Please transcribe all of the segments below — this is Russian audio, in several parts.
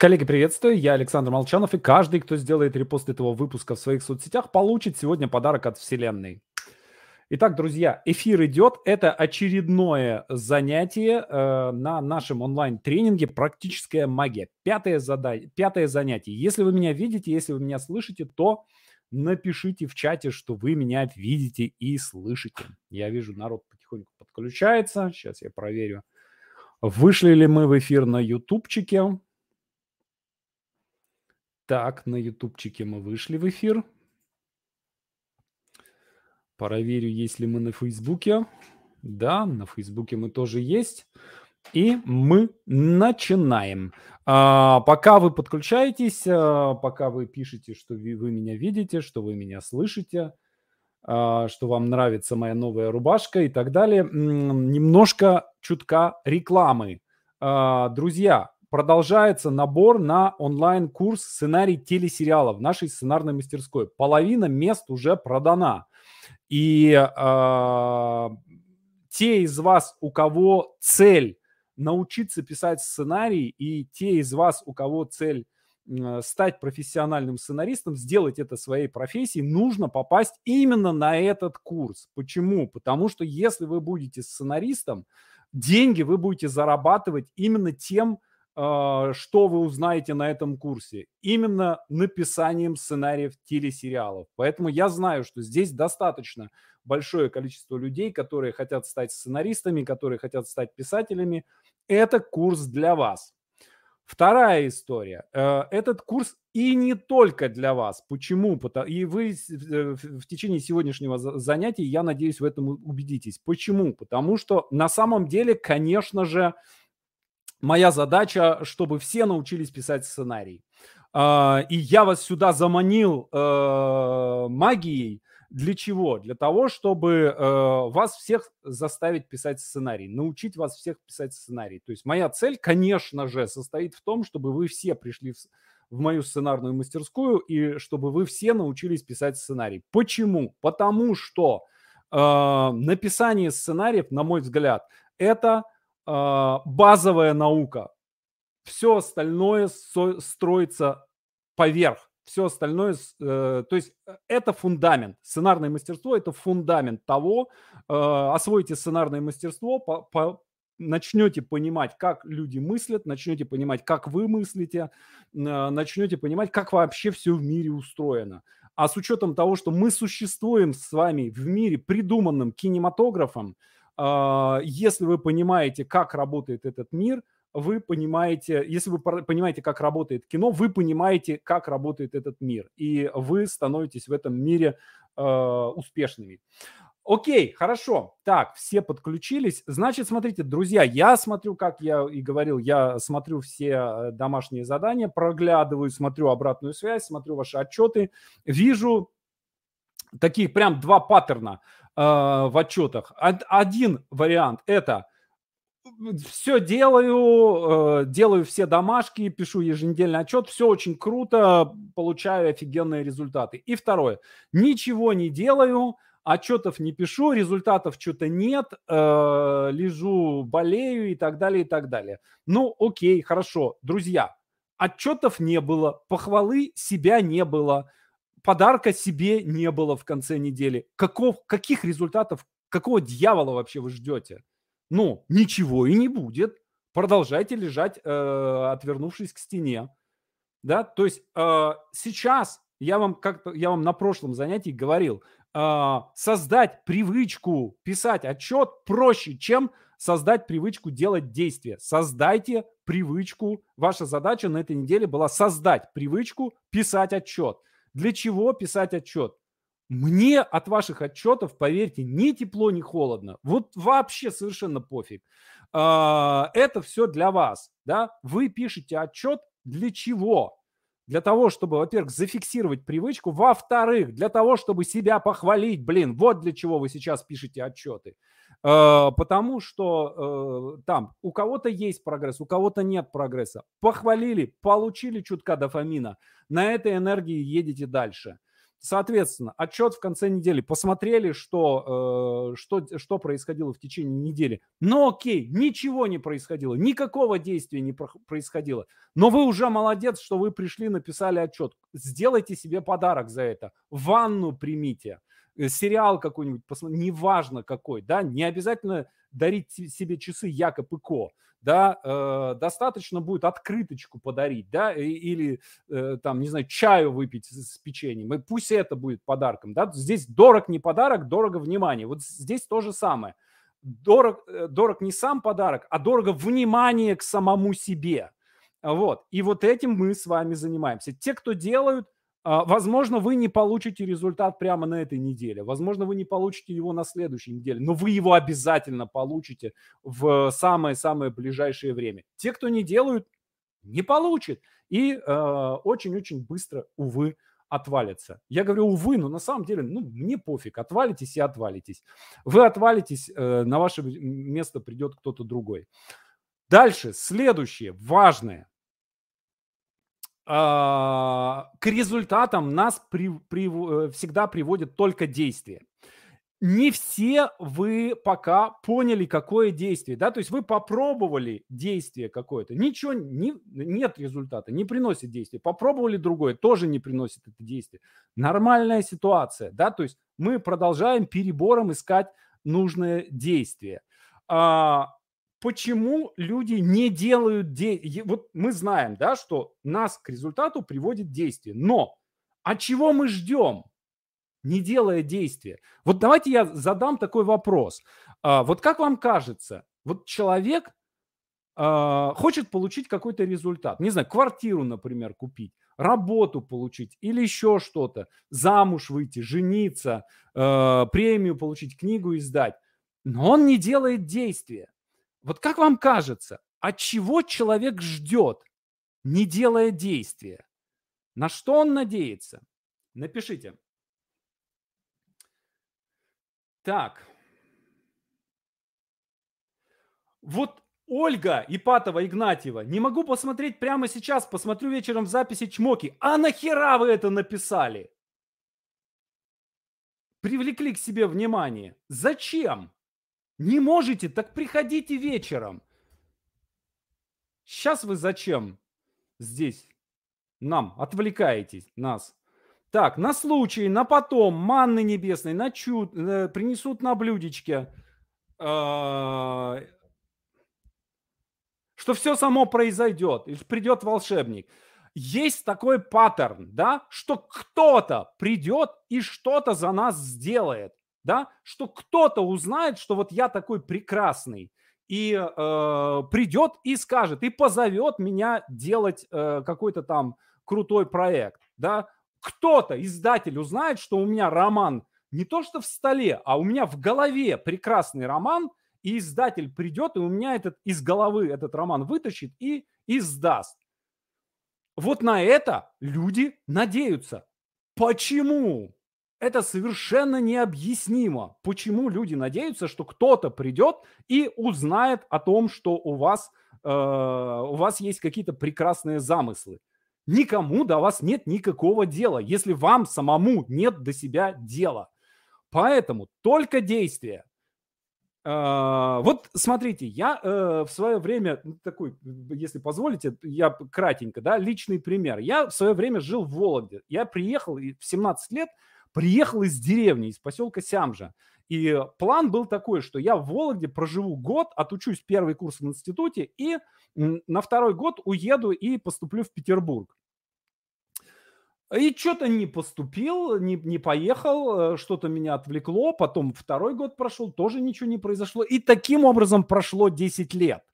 Коллеги, приветствую. Я Александр Молчанов, и каждый, кто сделает репост этого выпуска в своих соцсетях, получит сегодня подарок от Вселенной. Итак, друзья, эфир идет. Это очередное занятие э, на нашем онлайн-тренинге «Практическая магия». Пятое, задание, пятое занятие. Если вы меня видите, если вы меня слышите, то напишите в чате, что вы меня видите и слышите. Я вижу, народ потихоньку подключается. Сейчас я проверю, вышли ли мы в эфир на ютубчике. Так, на ютубчике мы вышли в эфир. Проверю, есть ли мы на Фейсбуке. Да, на Фейсбуке мы тоже есть. И мы начинаем. А, пока вы подключаетесь, а, пока вы пишете, что вы, вы меня видите, что вы меня слышите, а, что вам нравится моя новая рубашка и так далее, немножко чутка рекламы. А, друзья, продолжается набор на онлайн-курс сценарий телесериалов в нашей сценарной мастерской. Половина мест уже продана. И э, те из вас, у кого цель научиться писать сценарий, и те из вас, у кого цель стать профессиональным сценаристом, сделать это своей профессией, нужно попасть именно на этот курс. Почему? Потому что если вы будете сценаристом, деньги вы будете зарабатывать именно тем, что вы узнаете на этом курсе? Именно написанием сценариев телесериалов. Поэтому я знаю, что здесь достаточно большое количество людей, которые хотят стать сценаристами, которые хотят стать писателями. Это курс для вас. Вторая история. Э, этот курс и не только для вас. Почему? И вы э, в течение сегодняшнего занятия, я надеюсь, в этом убедитесь. Почему? Потому что на самом деле, конечно же, моя задача, чтобы все научились писать сценарий. А, и я вас сюда заманил э, магией. Для чего? Для того, чтобы э, вас всех заставить писать сценарий, научить вас всех писать сценарий. То есть моя цель, конечно же, состоит в том, чтобы вы все пришли в, в мою сценарную мастерскую и чтобы вы все научились писать сценарий. Почему? Потому что э, написание сценариев, на мой взгляд, это базовая наука. Все остальное строится поверх. Все остальное, э, то есть э, это фундамент. Сценарное мастерство – это фундамент того, э, освоите сценарное мастерство, по, по, начнете понимать, как люди мыслят, начнете понимать, как вы мыслите, начнете понимать, как вообще все в мире устроено. А с учетом того, что мы существуем с вами в мире, придуманным кинематографом, а, если вы понимаете, как работает этот мир, вы понимаете, если вы понимаете, как работает кино, вы понимаете, как работает этот мир, и вы становитесь в этом мире э, успешными. Окей, хорошо. Так, все подключились. Значит, смотрите, друзья, я смотрю, как я и говорил, я смотрю все э, домашние задания, проглядываю, смотрю обратную связь, смотрю ваши отчеты, вижу такие прям два паттерна – в отчетах. Один вариант – это все делаю, э, делаю все домашки, пишу еженедельный отчет, все очень круто, получаю офигенные результаты. И второе, ничего не делаю, отчетов не пишу, результатов что-то нет, э, лежу, болею и так далее, и так далее. Ну, окей, хорошо. Друзья, отчетов не было, похвалы себя не было, подарка себе не было в конце недели. Каков, каких результатов, какого дьявола вообще вы ждете? Ну, ничего и не будет. Продолжайте лежать, э, отвернувшись к стене. Да, то есть э, сейчас я вам как-то, я вам на прошлом занятии говорил, э, создать привычку писать отчет проще, чем создать привычку делать действия. Создайте привычку. Ваша задача на этой неделе была создать привычку писать отчет. Для чего писать отчет? Мне от ваших отчетов, поверьте, ни тепло, ни холодно. Вот вообще совершенно пофиг. А, это все для вас. Да? Вы пишете отчет для чего? Для того, чтобы, во-первых, зафиксировать привычку. Во-вторых, для того, чтобы себя похвалить. Блин, вот для чего вы сейчас пишете отчеты. А, потому что э, там у кого-то есть прогресс, у кого-то нет прогресса. Похвалили, получили чутка дофамина. На этой энергии едете дальше. Соответственно, отчет в конце недели. Посмотрели, что, э, что, что происходило в течение недели. Но окей, ничего не происходило, никакого действия не происходило. Но вы уже молодец, что вы пришли, написали отчет. Сделайте себе подарок за это. Ванну примите э, сериал какой-нибудь, посмотрите, неважно какой, да, не обязательно дарить себе часы Якоб и Ко да, э, достаточно будет открыточку подарить, да, или э, там, не знаю, чаю выпить с, с печеньем, и пусть это будет подарком, да, здесь дорог не подарок, дорого внимание, вот здесь то же самое, дорог, э, дорог не сам подарок, а дорого внимание к самому себе, вот, и вот этим мы с вами занимаемся. Те, кто делают, возможно, вы не получите результат прямо на этой неделе, возможно, вы не получите его на следующей неделе, но вы его обязательно получите в самое-самое ближайшее время. Те, кто не делают, не получат и э, очень-очень быстро, увы, отвалится. Я говорю увы, но на самом деле, ну, мне пофиг, отвалитесь и отвалитесь. Вы отвалитесь, э, на ваше место придет кто-то другой. Дальше, следующее, важное. А, к результатам нас при, при, э, всегда приводит только действие. Не все вы пока поняли, какое действие, да, то есть вы попробовали действие какое-то, ничего, не, нет результата, не приносит действия, попробовали другое, тоже не приносит это действие. Нормальная ситуация, да, то есть мы продолжаем перебором искать нужное действие. А, почему люди не делают... Де... Вот мы знаем, да, что нас к результату приводит действие. Но а чего мы ждем, не делая действия? Вот давайте я задам такой вопрос. А, вот как вам кажется, вот человек а, хочет получить какой-то результат, не знаю, квартиру, например, купить, работу получить или еще что-то, замуж выйти, жениться, а, премию получить, книгу издать, но он не делает действия. Вот как вам кажется, от чего человек ждет, не делая действия? На что он надеется? Напишите. Так. Вот Ольга Ипатова Игнатьева. Не могу посмотреть прямо сейчас, посмотрю вечером в записи чмоки. А нахера вы это написали? Привлекли к себе внимание. Зачем? Не можете, так приходите вечером. Сейчас вы зачем здесь нам отвлекаетесь, нас? Так, на случай, на потом, манны небесной, на чуд, э, принесут на блюдечке, э, что все само произойдет, и придет волшебник. Есть такой паттерн, да, что кто-то придет и что-то за нас сделает да, что кто-то узнает, что вот я такой прекрасный, и э, придет и скажет, и позовет меня делать э, какой-то там крутой проект, да, кто-то, издатель узнает, что у меня роман не то что в столе, а у меня в голове прекрасный роман, и издатель придет, и у меня этот из головы этот роман вытащит и издаст. Вот на это люди надеются. Почему? Это совершенно необъяснимо, почему люди надеются, что кто-то придет и узнает о том, что у вас, э, у вас есть какие-то прекрасные замыслы. Никому до вас нет никакого дела, если вам самому нет до себя дела. Поэтому только действия. Э, вот смотрите, я э, в свое время, ну, такой, если позволите, я кратенько, да, личный пример. Я в свое время жил в Вологде. Я приехал в 17 лет, приехал из деревни, из поселка Сямжа. И план был такой, что я в Вологде проживу год, отучусь первый курс в институте и на второй год уеду и поступлю в Петербург. И что-то не поступил, не, не поехал, э, что-то меня отвлекло, потом второй год прошел, тоже ничего не произошло. И таким образом прошло 10 лет.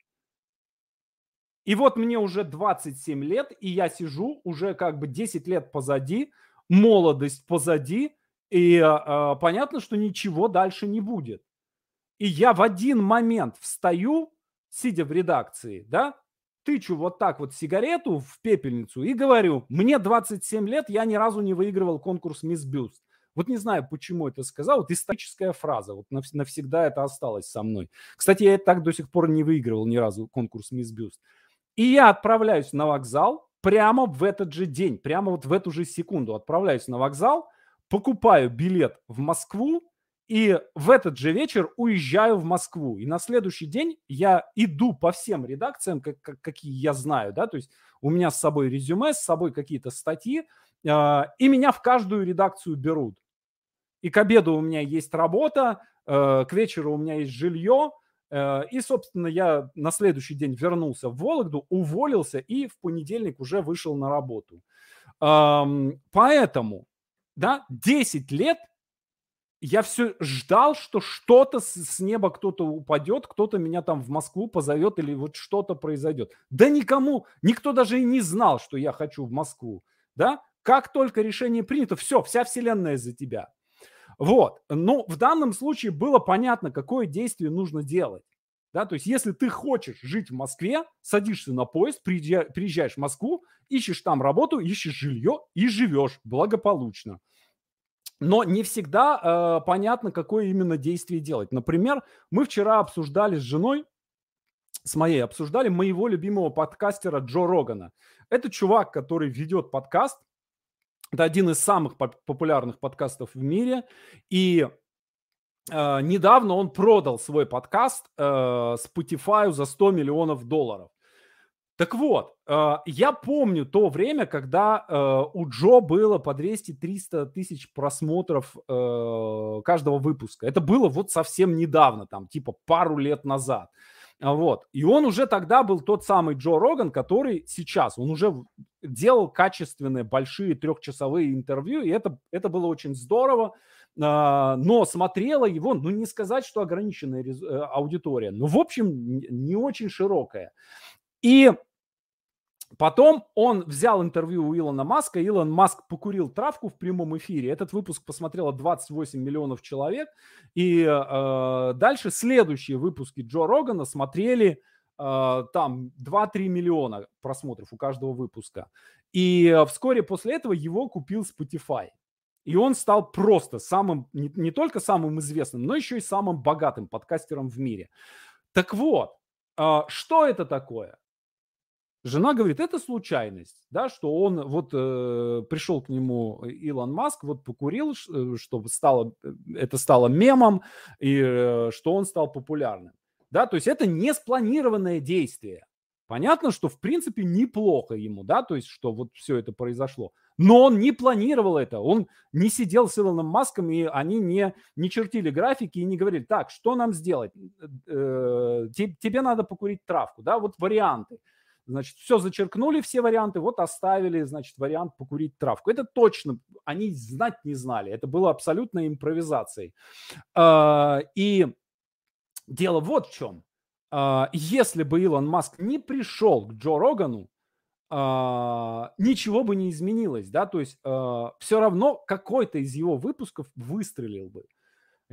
И вот мне уже 27 лет, и я сижу уже как бы 10 лет позади, молодость позади, и э, понятно, что ничего дальше не будет. И я в один момент встаю, сидя в редакции, да, тычу вот так вот сигарету в пепельницу и говорю, мне 27 лет, я ни разу не выигрывал конкурс «Мисс Бюст». Вот не знаю, почему это сказал. Вот историческая фраза. Вот навсегда это осталось со мной. Кстати, я так до сих пор не выигрывал ни разу конкурс «Мисс Бюст». И я отправляюсь на вокзал, прямо в этот же день, прямо вот в эту же секунду отправляюсь на вокзал, покупаю билет в Москву, и в этот же вечер уезжаю в Москву. И на следующий день я иду по всем редакциям, как, как, какие я знаю, да, то есть у меня с собой резюме, с собой какие-то статьи, э, и меня в каждую редакцию берут. И к обеду у меня есть работа, э, к вечеру у меня есть жилье, и, собственно, я на следующий день вернулся в Вологду, уволился и в понедельник уже вышел на работу. Э, поэтому, да, 10 лет – я все ждал, что что-то с неба кто-то упадет, кто-то меня там в Москву позовет или вот что-то произойдет. Да никому, никто даже и не знал, что я хочу в Москву, да? Как только решение принято, все, вся вселенная за тебя. Вот. Но в данном случае было понятно, какое действие нужно делать. Да, то есть, если ты хочешь жить в Москве, садишься на поезд, приезжаешь в Москву, ищешь там работу, ищешь жилье и живешь благополучно. Но не всегда э, понятно, какое именно действие делать. Например, мы вчера обсуждали с женой, с моей, обсуждали моего любимого подкастера Джо Рогана. Это чувак, который ведет подкаст. Это один из самых популярных подкастов в мире. И э, недавно он продал свой подкаст э, Spotify за 100 миллионов долларов. Так вот, э, я помню то время, когда э, у Джо было по 200-300 тысяч просмотров э, каждого выпуска. Это было вот совсем недавно, там, типа пару лет назад. А вот. И он уже тогда был тот самый Джо Роган, который сейчас, он уже делал качественные большие трехчасовые интервью, и это, это было очень здорово. Но смотрела его, ну не сказать, что ограниченная аудитория, но в общем не очень широкая. И Потом он взял интервью у Илона Маска. Илон Маск покурил травку в прямом эфире. Этот выпуск посмотрело 28 миллионов человек. И э, дальше следующие выпуски Джо Рогана смотрели э, там 2-3 миллиона просмотров у каждого выпуска. И вскоре после этого его купил Spotify. И он стал просто самым, не, не только самым известным, но еще и самым богатым подкастером в мире. Так вот, э, что это такое? Жена говорит, это случайность, да, что он вот э, пришел к нему Илон Маск, вот покурил, э, чтобы стало, э, это стало мемом, и э, что он стал популярным. Да, то есть это не спланированное действие. Понятно, что в принципе неплохо ему, да, то есть что вот все это произошло. Но он не планировал это, он не сидел с Илоном Маском, и они не, не чертили графики и не говорили, так, что нам сделать? Э, тебе надо покурить травку, да, вот варианты. Значит, все зачеркнули, все варианты, вот оставили, значит, вариант покурить травку. Это точно, они знать не знали, это было абсолютной импровизацией. А, и дело вот в чем. А, если бы Илон Маск не пришел к Джо Рогану, а, ничего бы не изменилось, да, то есть все равно какой-то из его выпусков выстрелил бы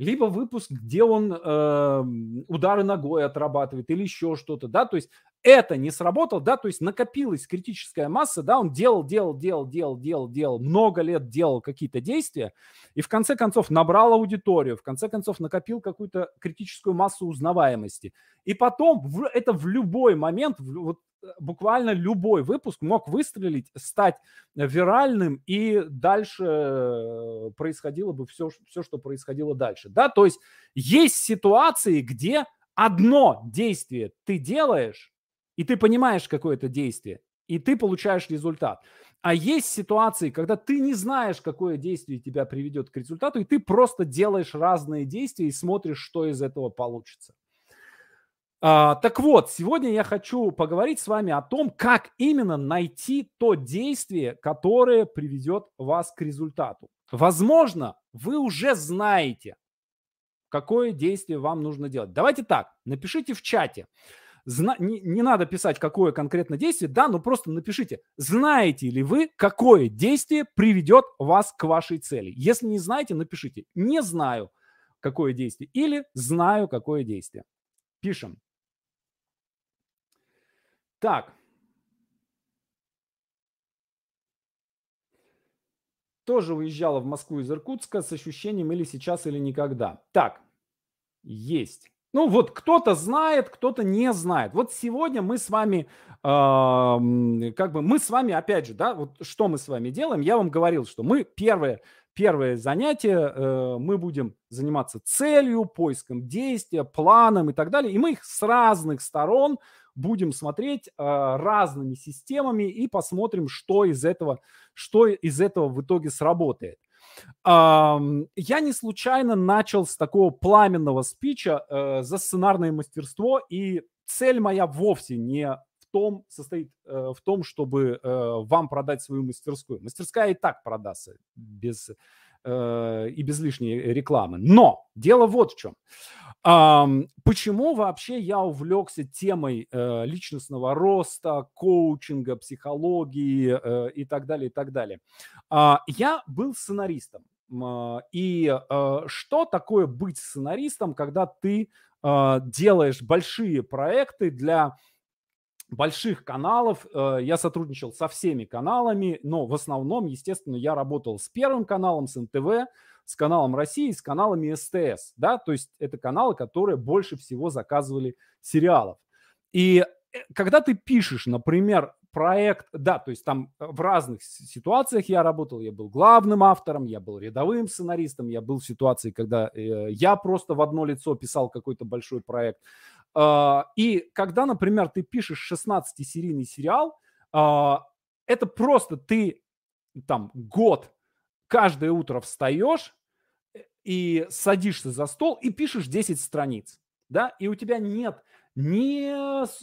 либо выпуск, где он э, удары ногой отрабатывает или еще что-то, да, то есть это не сработало, да, то есть накопилась критическая масса, да, он делал, делал, делал, делал, делал, делал, много лет делал какие-то действия, и в конце концов набрал аудиторию, в конце концов накопил какую-то критическую массу узнаваемости. И потом в, это в любой момент, в, вот буквально любой выпуск мог выстрелить, стать виральным, и дальше э, происходило бы все, все, что происходило дальше, да, то есть есть ситуации, где одно действие ты делаешь, и ты понимаешь какое-то действие, и ты получаешь результат. А есть ситуации, когда ты не знаешь, какое действие тебя приведет к результату, и ты просто делаешь разные действия и смотришь, что из этого получится. А, так вот, сегодня я хочу поговорить с вами о том, как именно найти то действие, которое приведет вас к результату. Возможно, вы уже знаете, какое действие вам нужно делать. Давайте так, напишите в чате, Зна- не, не надо писать, какое конкретно действие, да, но просто напишите, знаете ли вы, какое действие приведет вас к вашей цели. Если не знаете, напишите, не знаю, какое действие, или знаю, какое действие. Пишем. Так. Тоже уезжала в Москву из Иркутска с ощущением или сейчас, или никогда. Так, есть. Ну вот кто-то знает, кто-то не знает. Вот сегодня мы с вами, э, как бы мы с вами, опять же, да, вот что мы с вами делаем, я вам говорил, что мы первое, первое занятие э, мы будем заниматься целью, поиском действия, планом и так далее. И мы их с разных сторон будем смотреть э, разными системами и посмотрим, что из этого, что из этого в итоге сработает. Я не случайно начал с такого пламенного спича э, за сценарное мастерство, и цель моя вовсе не в том состоит э, в том, чтобы э, вам продать свою мастерскую. Мастерская и так продастся без и без лишней рекламы. Но дело вот в чем. Почему вообще я увлекся темой личностного роста, коучинга, психологии и так далее, и так далее? А, я был сценаристом. И а, что такое быть сценаристом, когда ты делаешь большие проекты для больших каналов. Я сотрудничал со всеми каналами, но в основном, естественно, я работал с Первым каналом, с НТВ, с каналом России, с каналами СТС. Да? То есть это каналы, которые больше всего заказывали сериалов. И э, когда ты пишешь, например, проект, да, то есть там э, в разных ситуациях я работал, я был главным автором, я был рядовым сценаристом, я был в ситуации, когда э, я просто в одно лицо писал какой-то большой проект. Э, и когда, например, ты пишешь 16-серийный сериал, э, это просто ты там год каждое утро встаешь э, и садишься за стол и пишешь 10 страниц, да, и у тебя нет ни,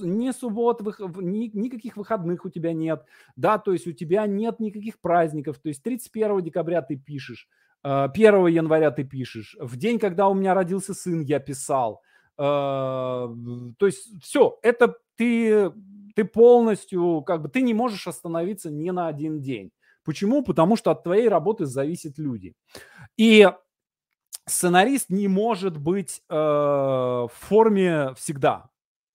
ни суббот, ни, никаких выходных у тебя нет, да, то есть у тебя нет никаких праздников, то есть 31 декабря ты пишешь, 1 э, января ты пишешь, в день, когда у меня родился сын, я писал, то есть все, это ты, ты полностью, как бы, ты не можешь остановиться ни на один день. Почему? Потому что от твоей работы зависят люди. И сценарист не может быть э, в форме всегда.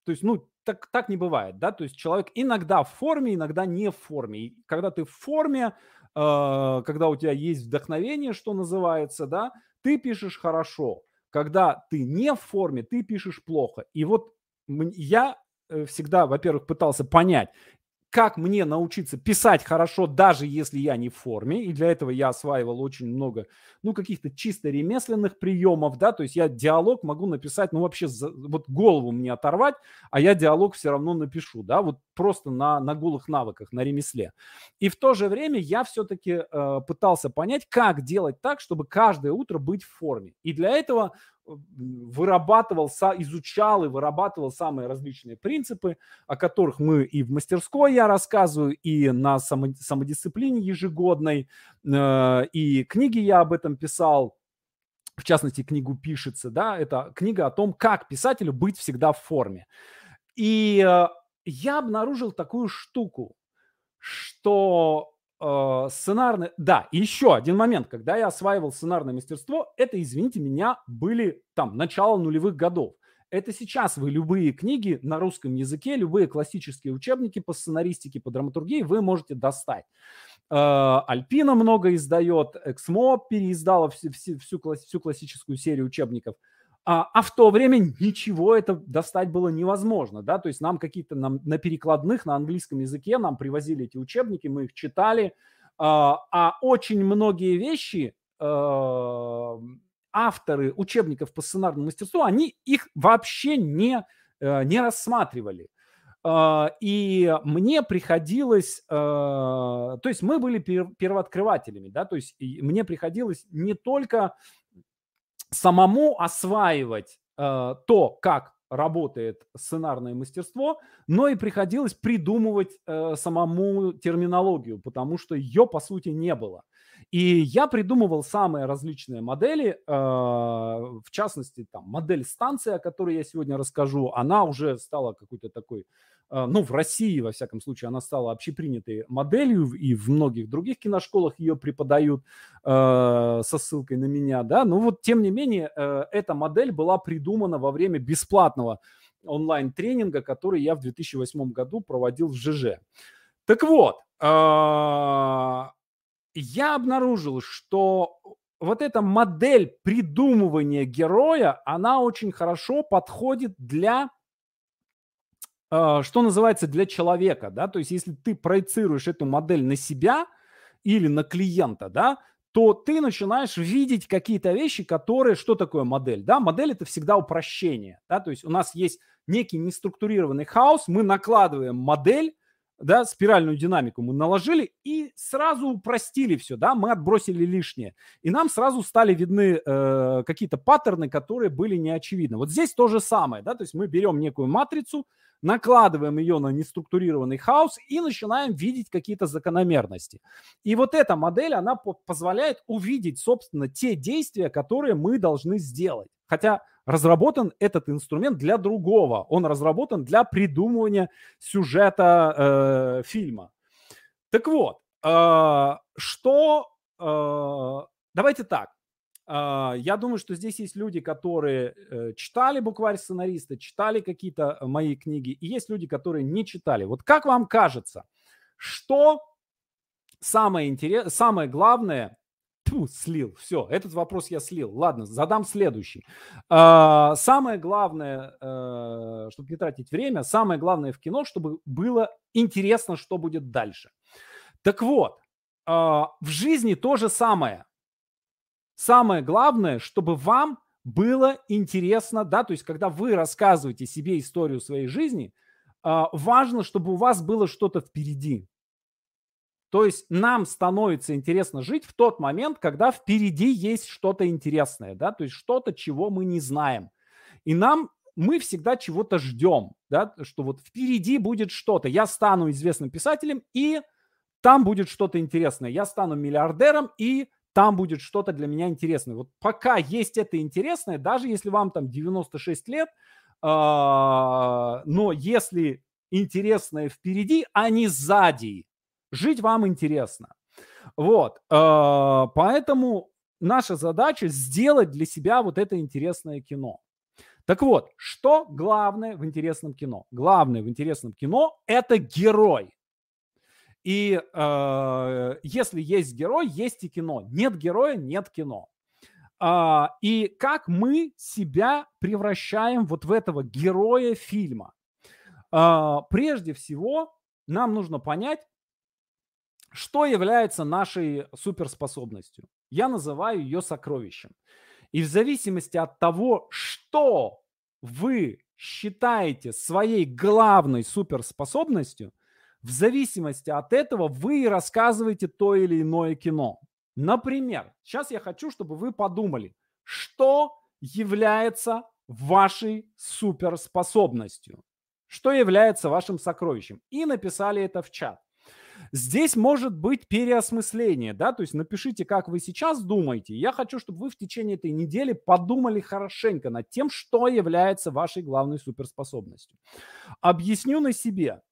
То есть, ну, так, так не бывает, да, то есть человек иногда в форме, иногда не в форме. И когда ты в форме, э, когда у тебя есть вдохновение, что называется, да, ты пишешь хорошо. Когда ты не в форме, ты пишешь плохо. И вот я э, всегда, во-первых, пытался понять, как мне научиться писать хорошо, даже если я не в форме. И для этого я осваивал очень много, ну, каких-то чисто ремесленных приемов, да, то есть я диалог могу написать, ну, вообще, за, вот голову мне оторвать, а я диалог все равно напишу, да, вот просто на, на голых навыках, на ремесле. И в то же время я все-таки э, пытался понять, как делать так, чтобы каждое утро быть в форме. И для этого вырабатывал, изучал и вырабатывал самые различные принципы, о которых мы и в мастерской я рассказываю, и на самодисциплине ежегодной, э, и книги я об этом писал, в частности, книгу «Пишется», да, это книга о том, как писателю быть всегда в форме. И э, я обнаружил такую штуку, что э, сценарный... Да, еще один момент, когда я осваивал сценарное мастерство, это, извините меня, были там начало нулевых годов. Это сейчас вы любые книги на русском языке, любые классические учебники по сценаристике, по драматургии вы можете достать. Э, Альпина много издает, Эксмо переиздала всю, всю, всю классическую серию учебников – а, а в то время ничего это достать было невозможно, да, то есть нам какие-то нам, на перекладных на английском языке нам привозили эти учебники, мы их читали, а, а очень многие вещи а, авторы учебников по сценарному мастерству, они их вообще не, а, не рассматривали. Uh, и мне приходилось, uh, то есть мы были первооткрывателями, да, то есть мне приходилось не только самому осваивать э, то, как работает сценарное мастерство, но и приходилось придумывать э, самому терминологию, потому что ее, по сути, не было. И я придумывал самые различные модели, э, в частности, там, модель станции, о которой я сегодня расскажу, она уже стала какой-то такой а, ну, в России, во всяком случае, она стала общепринятой моделью, и в многих других киношколах ее преподают э, со ссылкой на меня, да, но вот, тем не менее, эта модель была придумана во время бесплатного онлайн-тренинга, который я в 2008 году проводил в ЖЖ. Так вот, я обнаружил, что вот эта модель придумывания героя, она очень хорошо подходит для а, что называется, для человека, да, то есть если ты проецируешь эту модель на себя или на клиента, да, то ты начинаешь видеть какие-то вещи, которые... Что такое модель? Да, модель – это всегда упрощение. Да? То есть у нас есть некий неструктурированный хаос, мы накладываем модель, да, спиральную динамику мы наложили и сразу упростили все, да, мы отбросили лишнее. И нам сразу стали видны э, какие-то паттерны, которые были неочевидны. Вот здесь то же самое, да, то есть мы берем некую матрицу, накладываем ее на неструктурированный хаос и начинаем видеть какие-то закономерности. И вот эта модель, она позволяет увидеть, собственно, те действия, которые мы должны сделать. Хотя разработан этот инструмент для другого. Он разработан для придумывания сюжета э, фильма. Так вот, э, что... Э, давайте так. Э, я думаю, что здесь есть люди, которые э, читали букварь сценариста, читали какие-то мои книги, и есть люди, которые не читали. Вот как вам кажется, что самое интересное, самое главное Тьфу, слил. Все, этот вопрос я слил. Ладно, задам следующий. А, самое главное, а, чтобы не тратить время, самое главное в кино, чтобы было интересно, что будет дальше. Так вот, а, в жизни то же самое. Самое главное, чтобы вам было интересно, да, то есть когда вы рассказываете себе историю своей жизни, а, важно, чтобы у вас было что-то впереди. То есть нам становится интересно жить в тот момент, когда впереди есть что-то интересное, да, то есть что-то, чего мы не знаем. И нам мы всегда чего-то ждем, да, что вот впереди будет что-то. Я стану известным писателем, и там будет что-то интересное. Я стану миллиардером, и там будет что-то для меня интересное. Вот пока есть это интересное, даже если вам там 96 лет, э, но если интересное впереди, а не сзади, Жить вам интересно. Вот. Э, поэтому наша задача сделать для себя вот это интересное кино. Так вот, что главное в интересном кино? Главное в интересном кино – это герой. И э, если есть герой, есть и кино. Нет героя, нет кино. Э, и как мы себя превращаем вот в этого героя фильма? Э, прежде всего, нам нужно понять, что является нашей суперспособностью? Я называю ее сокровищем. И в зависимости от того, что вы считаете своей главной суперспособностью, в зависимости от этого вы рассказываете то или иное кино. Например, сейчас я хочу, чтобы вы подумали, что является вашей суперспособностью, что является вашим сокровищем, и написали это в чат. Здесь может быть переосмысление, да, то есть напишите, как вы сейчас думаете. Я хочу, чтобы вы в течение этой недели подумали хорошенько над тем, что является вашей главной суперспособностью. Объясню на себе.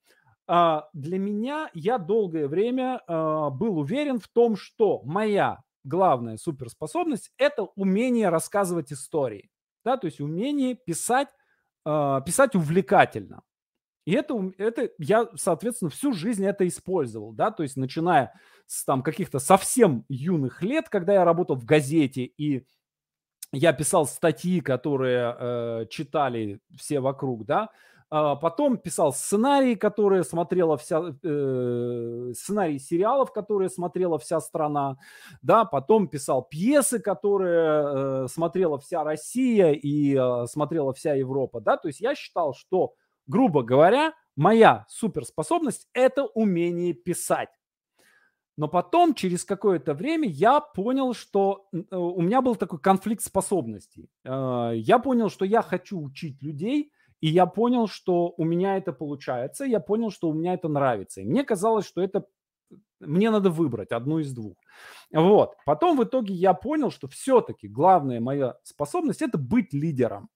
А, для меня я долгое время а, был уверен в том, что моя главная суперспособность – это умение рассказывать истории, да, то есть умение писать, а, писать увлекательно. И это, это я, соответственно, всю жизнь это использовал, да, то есть начиная с там каких-то совсем юных лет, когда я работал в газете и я писал статьи, которые э, читали все вокруг, да, а потом писал сценарии, которые смотрела вся, э, сценарии сериалов, которые смотрела вся страна, да, потом писал пьесы, которые э, смотрела вся Россия и э, смотрела вся Европа, да, то есть я считал, что грубо говоря, моя суперспособность – это умение писать. Но потом, через какое-то время, я понял, что э, у меня был такой конфликт способностей. Э, я понял, что я хочу учить людей, и я понял, что у меня это получается, я понял, что у меня это нравится. И мне казалось, что это мне надо выбрать одну из двух. Вот. Потом в итоге я понял, что все-таки главная моя способность – это быть лидером.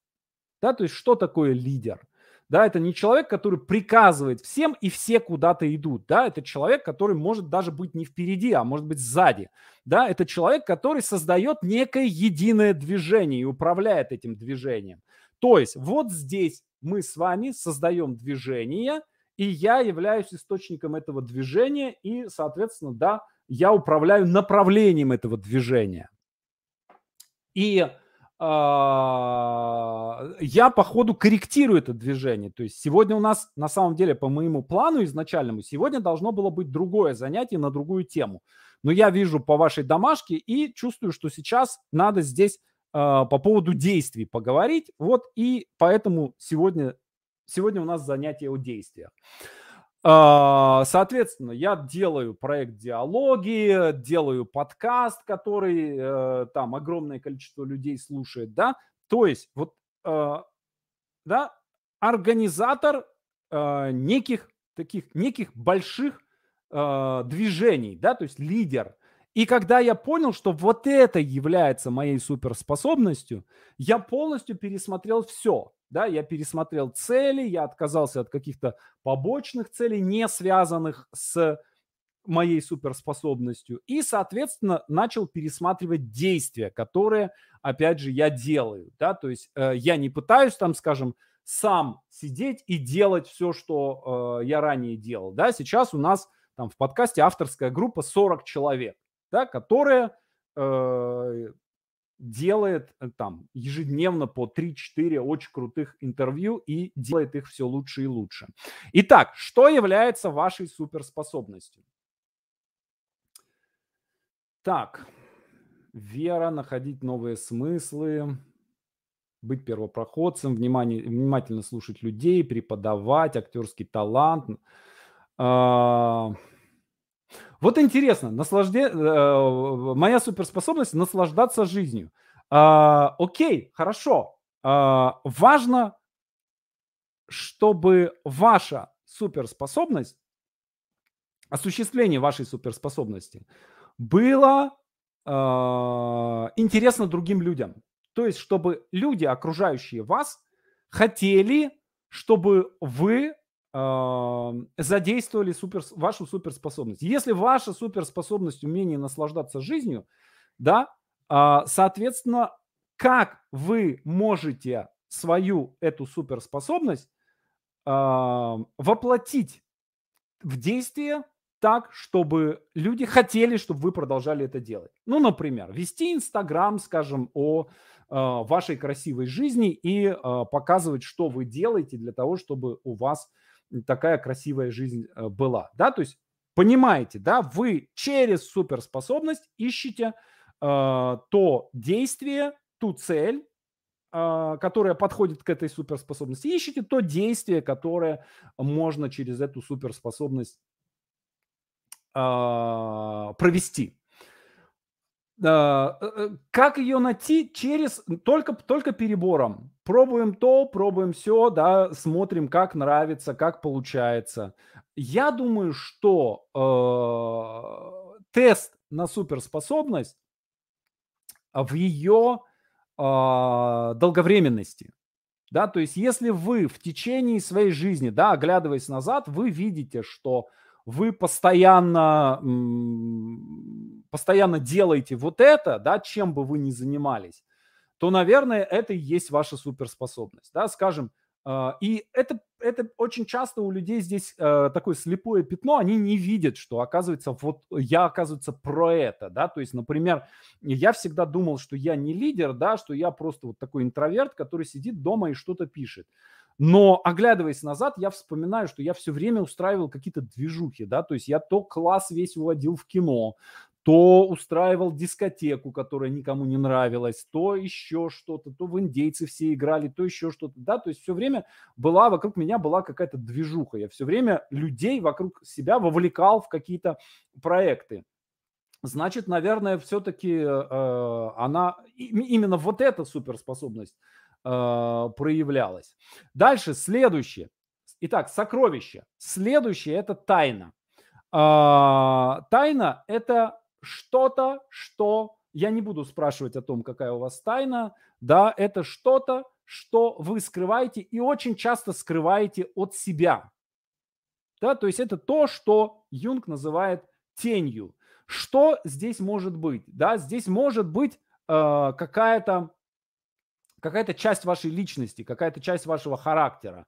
Да, то есть что такое лидер – да, это не человек, который приказывает всем, и все куда-то идут, да, это человек, который может даже быть не впереди, а может быть сзади, да, это человек, который создает некое единое движение и управляет этим движением. То есть вот здесь мы с вами создаем движение, и я являюсь источником этого движения, и, соответственно, да, я управляю направлением этого движения. И я по ходу корректирую это движение. То есть сегодня у нас, на самом деле, по моему плану изначальному, сегодня должно было быть другое занятие на другую тему. Но я вижу по вашей домашке и чувствую, что сейчас надо здесь а, по поводу действий поговорить. Вот и поэтому сегодня, сегодня у нас занятие о действиях. А, соответственно, я делаю проект диалоги, делаю подкаст, который э, там огромное количество людей слушает, да. То есть вот, э, да, организатор э, неких таких неких больших движений, да, то есть лидер. И когда я понял, что вот это является моей суперспособностью, я полностью пересмотрел все да, я пересмотрел цели, я отказался от каких-то побочных целей, не связанных с моей суперспособностью, и, соответственно, начал пересматривать действия, которые, опять же, я делаю, да, то есть э, я не пытаюсь там, скажем, сам сидеть и делать все, что э, я ранее делал, да, сейчас у нас там в подкасте авторская группа 40 человек, да, которая э, делает э, там ежедневно по 3-4 очень крутых интервью и делает их все лучше и лучше. Итак, что является вашей суперспособностью? Так, вера, находить новые смыслы, быть первопроходцем, внимание, внимательно слушать людей, преподавать, актерский талант. А, вот интересно, наслажде... Э, моя суперспособность наслаждаться жизнью. А, окей, хорошо. А, важно, чтобы ваша суперспособность, осуществление вашей суперспособности было а, интересно другим людям. То есть, чтобы люди, окружающие вас, хотели, чтобы вы задействовали супер, вашу суперспособность. Если ваша суперспособность умение наслаждаться жизнью, да, а, соответственно, как вы можете свою эту суперспособность воплотить в действие так, чтобы люди хотели, чтобы вы продолжали это делать. Ну, например, вести Инстаграм, скажем, о а, вашей красивой жизни и а, показывать, что вы делаете для того, чтобы у вас такая красивая жизнь э, была, да, то есть понимаете, да, вы через суперспособность ищете э, то действие, ту цель, э, которая подходит к этой суперспособности, ищете то действие, которое можно через эту суперспособность э, провести. Э, э, как ее найти? Через только, только перебором. Пробуем то, пробуем все, да, смотрим, как нравится, как получается. Я думаю, что э, тест на суперспособность в ее э, долговременности. Да, то есть если вы в течение своей жизни, да, оглядываясь назад, вы видите, что вы постоянно, постоянно делаете вот это, да, чем бы вы ни занимались, то, наверное, это и есть ваша суперспособность. Да, скажем, а, и это, это очень часто у людей здесь э, такое слепое пятно, они не видят, что оказывается, вот я, оказывается, про это, да, то есть, например, я всегда думал, что я не лидер, да, что я просто вот такой интроверт, который сидит дома и что-то пишет. Но оглядываясь назад, я вспоминаю, что я все время устраивал какие-то движухи, да, то есть я то класс весь уводил в кино, то устраивал дискотеку, которая никому не нравилась, то еще что-то, то в индейцы все играли, то еще что-то, да, то есть все время была, вокруг меня была какая-то движуха, я все время людей вокруг себя вовлекал в какие-то проекты. Значит, наверное, все-таки э, она, именно вот эта суперспособность э, проявлялось. Дальше следующее. Итак, сокровище. Следующее это тайна. Э, тайна это что-то, что я не буду спрашивать о том, какая у вас тайна, да, это что-то, что вы скрываете и очень часто скрываете от себя. Да, то есть это то, что Юнг называет тенью. Что здесь может быть? Да, здесь может быть э, какая-то какая-то часть вашей личности, какая-то часть вашего характера.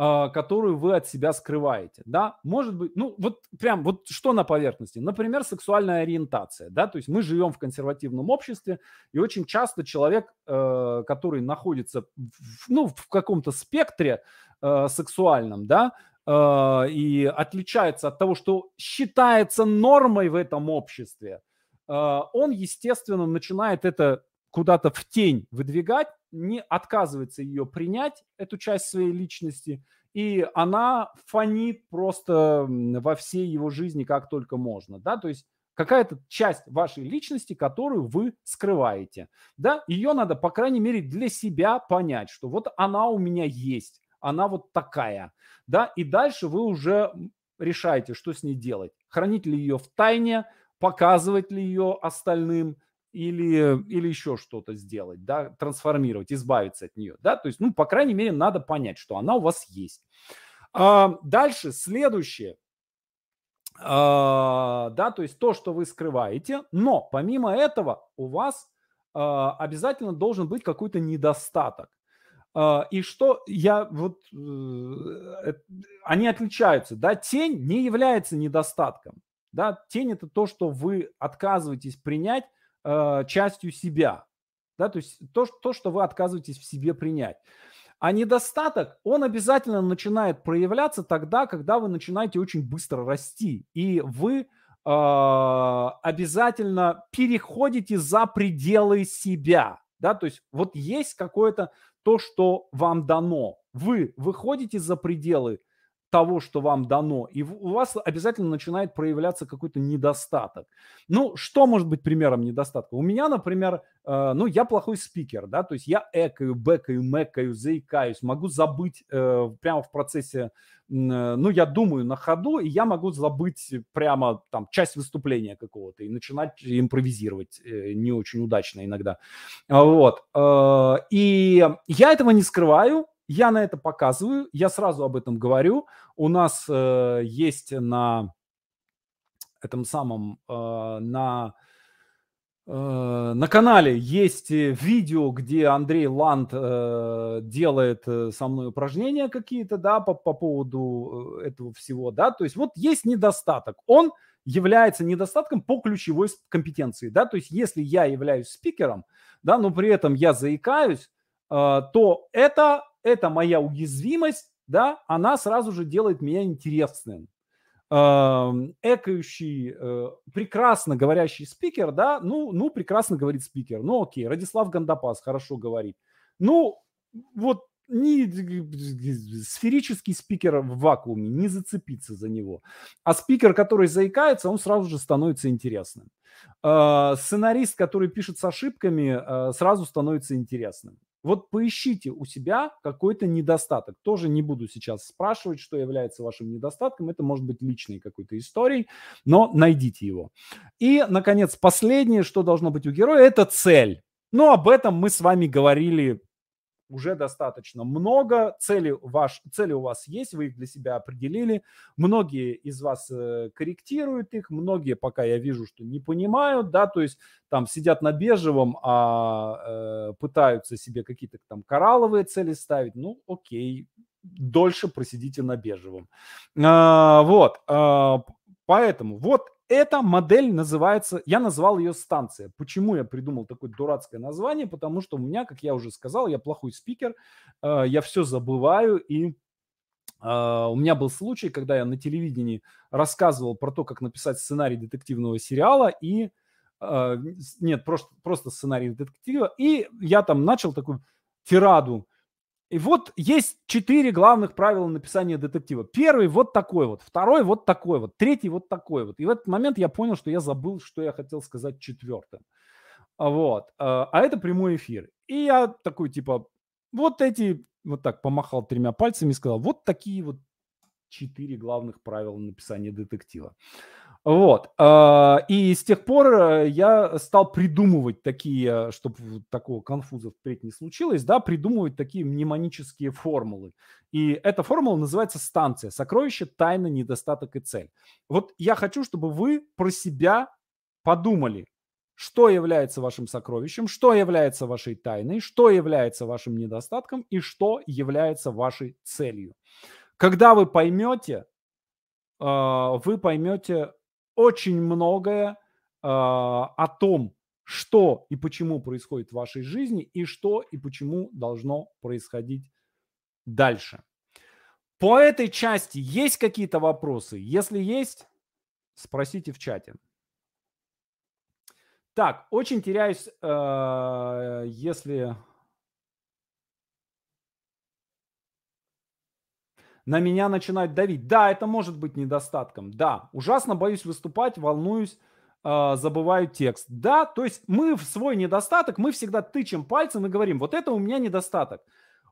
А, которую вы от себя скрываете, да, может быть, ну вот прям вот что на поверхности, например, сексуальная ориентация, да, то есть мы живем в консервативном обществе, и очень часто человек, э, который находится, в, ну, в каком-то спектре э, сексуальном, да, э, и отличается от того, что считается нормой в этом обществе, он, естественно, начинает это куда-то в тень выдвигать, не отказывается ее принять, эту часть своей личности, и она фонит просто во всей его жизни как только можно, да, то есть какая-то часть вашей личности, которую вы скрываете, да, ее надо, по крайней мере, для себя понять, что вот она у меня есть, она вот такая, да, и дальше вы уже решаете, что с ней делать, хранить ли ее в тайне, показывать ли ее остальным, или, или еще что-то сделать, да, трансформировать, избавиться от нее, да, то есть, ну, по крайней мере, надо понять, что она у вас есть. А, дальше, следующее, а, да, то есть то, что вы скрываете, но помимо этого у вас а, обязательно должен быть какой-то недостаток. А, и что я вот, э, они отличаются, да, тень не является недостатком, да, тень это то, что вы отказываетесь принять, э, частью себя. Да, то есть то, то, что вы отказываетесь в себе принять. А недостаток, он обязательно начинает проявляться тогда, когда вы начинаете очень быстро расти. И вы э, обязательно переходите за пределы себя. Да, то есть вот есть какое-то то, что вам дано. Вы выходите за пределы того, что вам дано, и у вас обязательно начинает проявляться какой-то недостаток. Ну, что может быть примером недостатка? У меня, например, э, ну, я плохой спикер, да, то есть я экаю, бэкаю, мэкаю, заикаюсь, могу забыть э, прямо в процессе, э, ну, я думаю на ходу, и я могу забыть прямо там часть выступления какого-то и начинать импровизировать э, не очень удачно иногда. Вот. Э, и я этого не скрываю, я на это показываю, я сразу об этом говорю. У нас э, есть на этом самом, э, на, э, на канале есть видео, где Андрей Ланд э, делает э, со мной упражнения какие-то, да, по, по поводу э, этого всего, да. То есть вот есть недостаток. Он является недостатком по ключевой компетенции, да. То есть если я являюсь спикером, да, но при этом я заикаюсь, э, то это эта моя уязвимость, да, она сразу же делает меня интересным. Экающий, э, прекрасно говорящий спикер, да, ну, ну, прекрасно говорит спикер. Ну, окей, Радислав Гандапас хорошо говорит. Ну, вот не сферический спикер в вакууме, не зацепиться за него. А спикер, который заикается, он сразу же становится интересным. Э, сценарист, который пишет с ошибками, э, сразу становится интересным. Вот поищите у себя какой-то недостаток. Тоже не буду сейчас спрашивать, что является вашим недостатком. Это может быть личной какой-то историей, но найдите его. И, наконец, последнее, что должно быть у героя, это цель. Но об этом мы с вами говорили уже достаточно много. Цели, ваш, цели у вас есть, вы их для себя определили. Многие из вас э, корректируют их, многие пока я вижу, что не понимают, да, то есть там сидят на бежевом, а э, пытаются себе какие-то там коралловые цели ставить. Ну, окей, дольше просидите на бежевом. А, вот, а, поэтому вот эта модель называется, я назвал ее станция. Почему я придумал такое дурацкое название? Потому что у меня, как я уже сказал, я плохой спикер, э, я все забываю, и Uh, у меня был случай, когда я на телевидении рассказывал про то, как написать сценарий детективного сериала, и uh, нет, просто, просто сценарий детектива, и я там начал такую тираду и вот есть четыре главных правила написания детектива. Первый вот такой вот, второй вот такой вот, третий вот такой вот. И в этот момент я понял, что я забыл, что я хотел сказать четвертым. Вот. А, а это прямой эфир. И я такой типа, вот эти, вот так помахал тремя пальцами и сказал, вот такие вот четыре главных правила написания детектива. Вот. А, и с тех пор э, я стал придумывать такие, чтобы такого конфуза впредь не случилось, да, придумывать такие мнемонические формулы. И эта формула называется станция. Сокровище, тайна, недостаток и цель. Вот я хочу, чтобы вы про себя подумали, что является вашим сокровищем, что является вашей тайной, что является вашим недостатком и что является вашей целью. Когда вы поймете, а, вы поймете очень многое а, о том, что и почему происходит в вашей жизни и что и почему должно происходить дальше. По этой части есть какие-то вопросы? Если есть, спросите в чате. Так, очень теряюсь, э, если на меня начинают давить. Да, это может быть недостатком. Да, ужасно боюсь выступать, волнуюсь, э, забываю текст. Да, то есть мы в свой недостаток, мы всегда тычем пальцем и говорим, вот это у меня недостаток.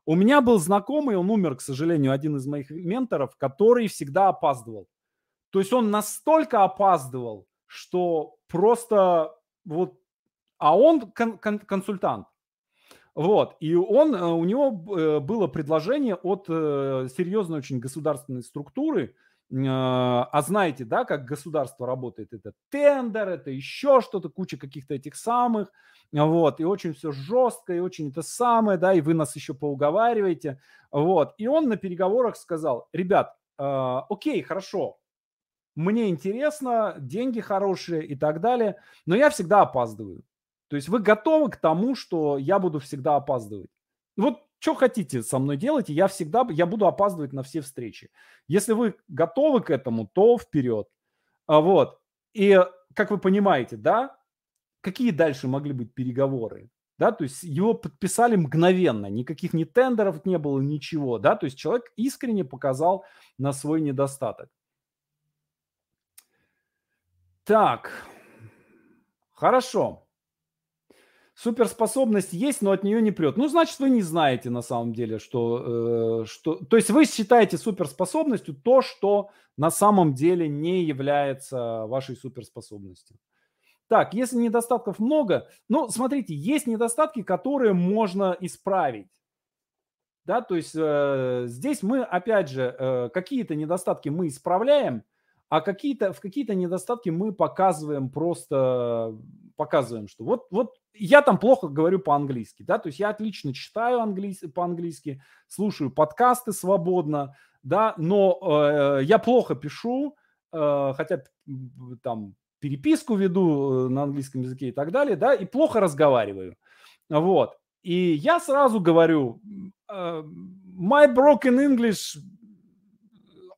У меня был знакомый, он умер, к сожалению, один из моих менторов, который всегда опаздывал. То есть он настолько опаздывал, что просто вот... А он кон- кон- консультант. Вот, и он, э, у него э, было предложение от э, серьезной очень государственной структуры, а знаете, да, как государство работает, это тендер, это еще что-то, куча каких-то этих самых, вот, и очень все жестко, и очень это самое, да, и вы нас еще поуговариваете, вот, и он на переговорах сказал, ребят, э, окей, хорошо, мне интересно, деньги хорошие и так далее, но я всегда опаздываю. То есть вы готовы к тому, что я буду всегда опаздывать? Вот что хотите со мной делать, я всегда я буду опаздывать на все встречи. Если вы готовы к этому, то вперед. А вот. И как вы понимаете, да, какие дальше могли быть переговоры? Да, то есть его подписали мгновенно, никаких ни тендеров не было, ничего, да, то есть человек искренне показал на свой недостаток. Так, хорошо. Суперспособность есть, но от нее не прет. Ну, значит, вы не знаете на самом деле, что, э, что... То есть вы считаете суперспособностью то, что на самом деле не является вашей суперспособностью. Так, если недостатков много, ну, смотрите, есть недостатки, которые можно исправить. Да, то есть э, здесь мы, опять же, э, какие-то недостатки мы исправляем, а какие-то, в какие-то недостатки мы показываем просто, показываем, что вот, вот я там плохо говорю по-английски, да, то есть я отлично читаю английс, по-английски, слушаю подкасты свободно, да, но э, я плохо пишу, э, хотя там переписку веду э, на английском языке и так далее, да, и плохо разговариваю, вот. И я сразу говорю, э, my broken English,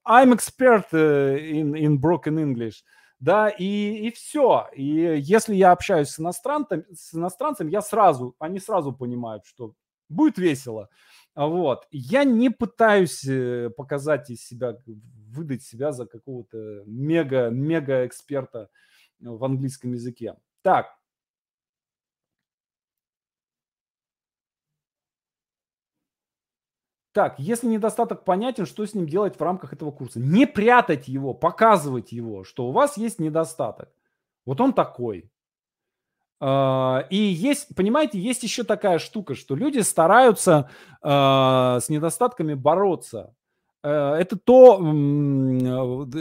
I'm expert э, in, in broken English – да, и, и все. И если я общаюсь с иностранцем, с иностранцем, я сразу, они сразу понимают, что будет весело. Вот. Я не пытаюсь э, показать из себя, выдать себя за какого-то мега-мега эксперта в английском языке. Так, Так, если недостаток понятен, что с ним делать в рамках этого курса? Не прятать его, показывать его, что у вас есть недостаток. Вот он такой. А, и есть, понимаете, есть еще такая штука, что люди стараются а, с недостатками бороться. Э, это то,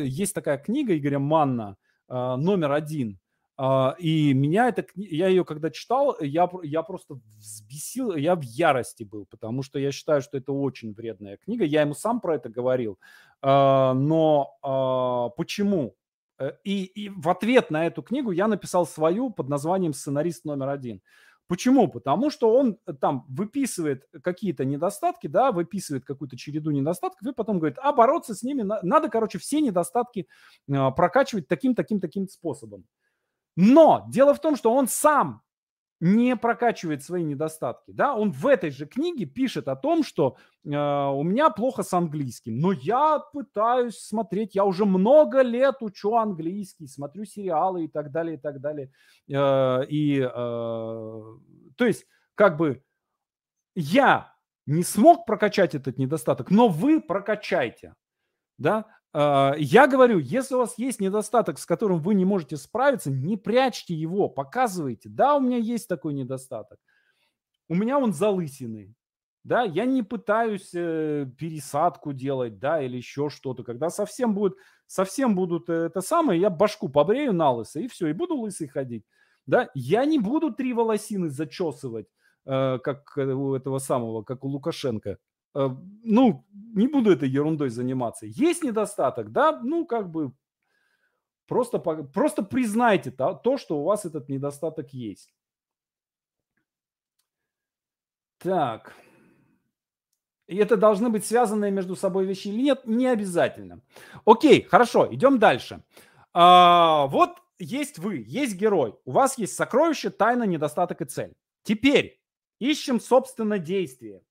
есть такая книга Игоря Манна, а, номер один. Uh, и меня это, я ее когда читал, я, я просто взбесил, я в ярости был, потому что я считаю, что это очень вредная книга. Я ему сам про это говорил. Uh, но uh, почему? Э, и, и в ответ на эту книгу я написал свою под названием «Сценарист номер один». Почему? Потому что он там выписывает какие-то недостатки, да, выписывает какую-то череду недостатков, и потом говорит, а бороться с ними надо, короче, все недостатки прокачивать таким, таким, таким способом. Но дело в том, что он сам не прокачивает свои недостатки. Да? Он в этой же книге пишет о том, что э, у меня плохо с английским, но я пытаюсь смотреть, я уже много лет учу английский, смотрю сериалы и так далее, и так далее. Э, и, э, то есть, как бы, я не смог прокачать этот недостаток, но вы прокачайте. Да? А, я говорю, если у вас есть недостаток, с которым вы не можете справиться, не прячьте его, показывайте. Да, у меня есть такой недостаток. У меня он залысины. Да, я не пытаюсь э, пересадку делать, да, или еще что-то. Когда совсем будет, совсем будут э, это самое, я башку побрею на лысо, и все, и буду лысый ходить. да, я не буду три волосины зачесывать, э, как у этого самого, как у Лукашенко. Э, ну, не буду этой ерундой заниматься. Есть недостаток, да, ну, как бы просто, просто признайте то, то, что у вас этот недостаток есть. Так. И это должны быть связанные между собой вещи или нет? Не обязательно. Окей, хорошо, идем дальше. А, вот есть вы, есть герой. У вас есть сокровище, тайна, недостаток и цель. Теперь ищем, собственно, действие.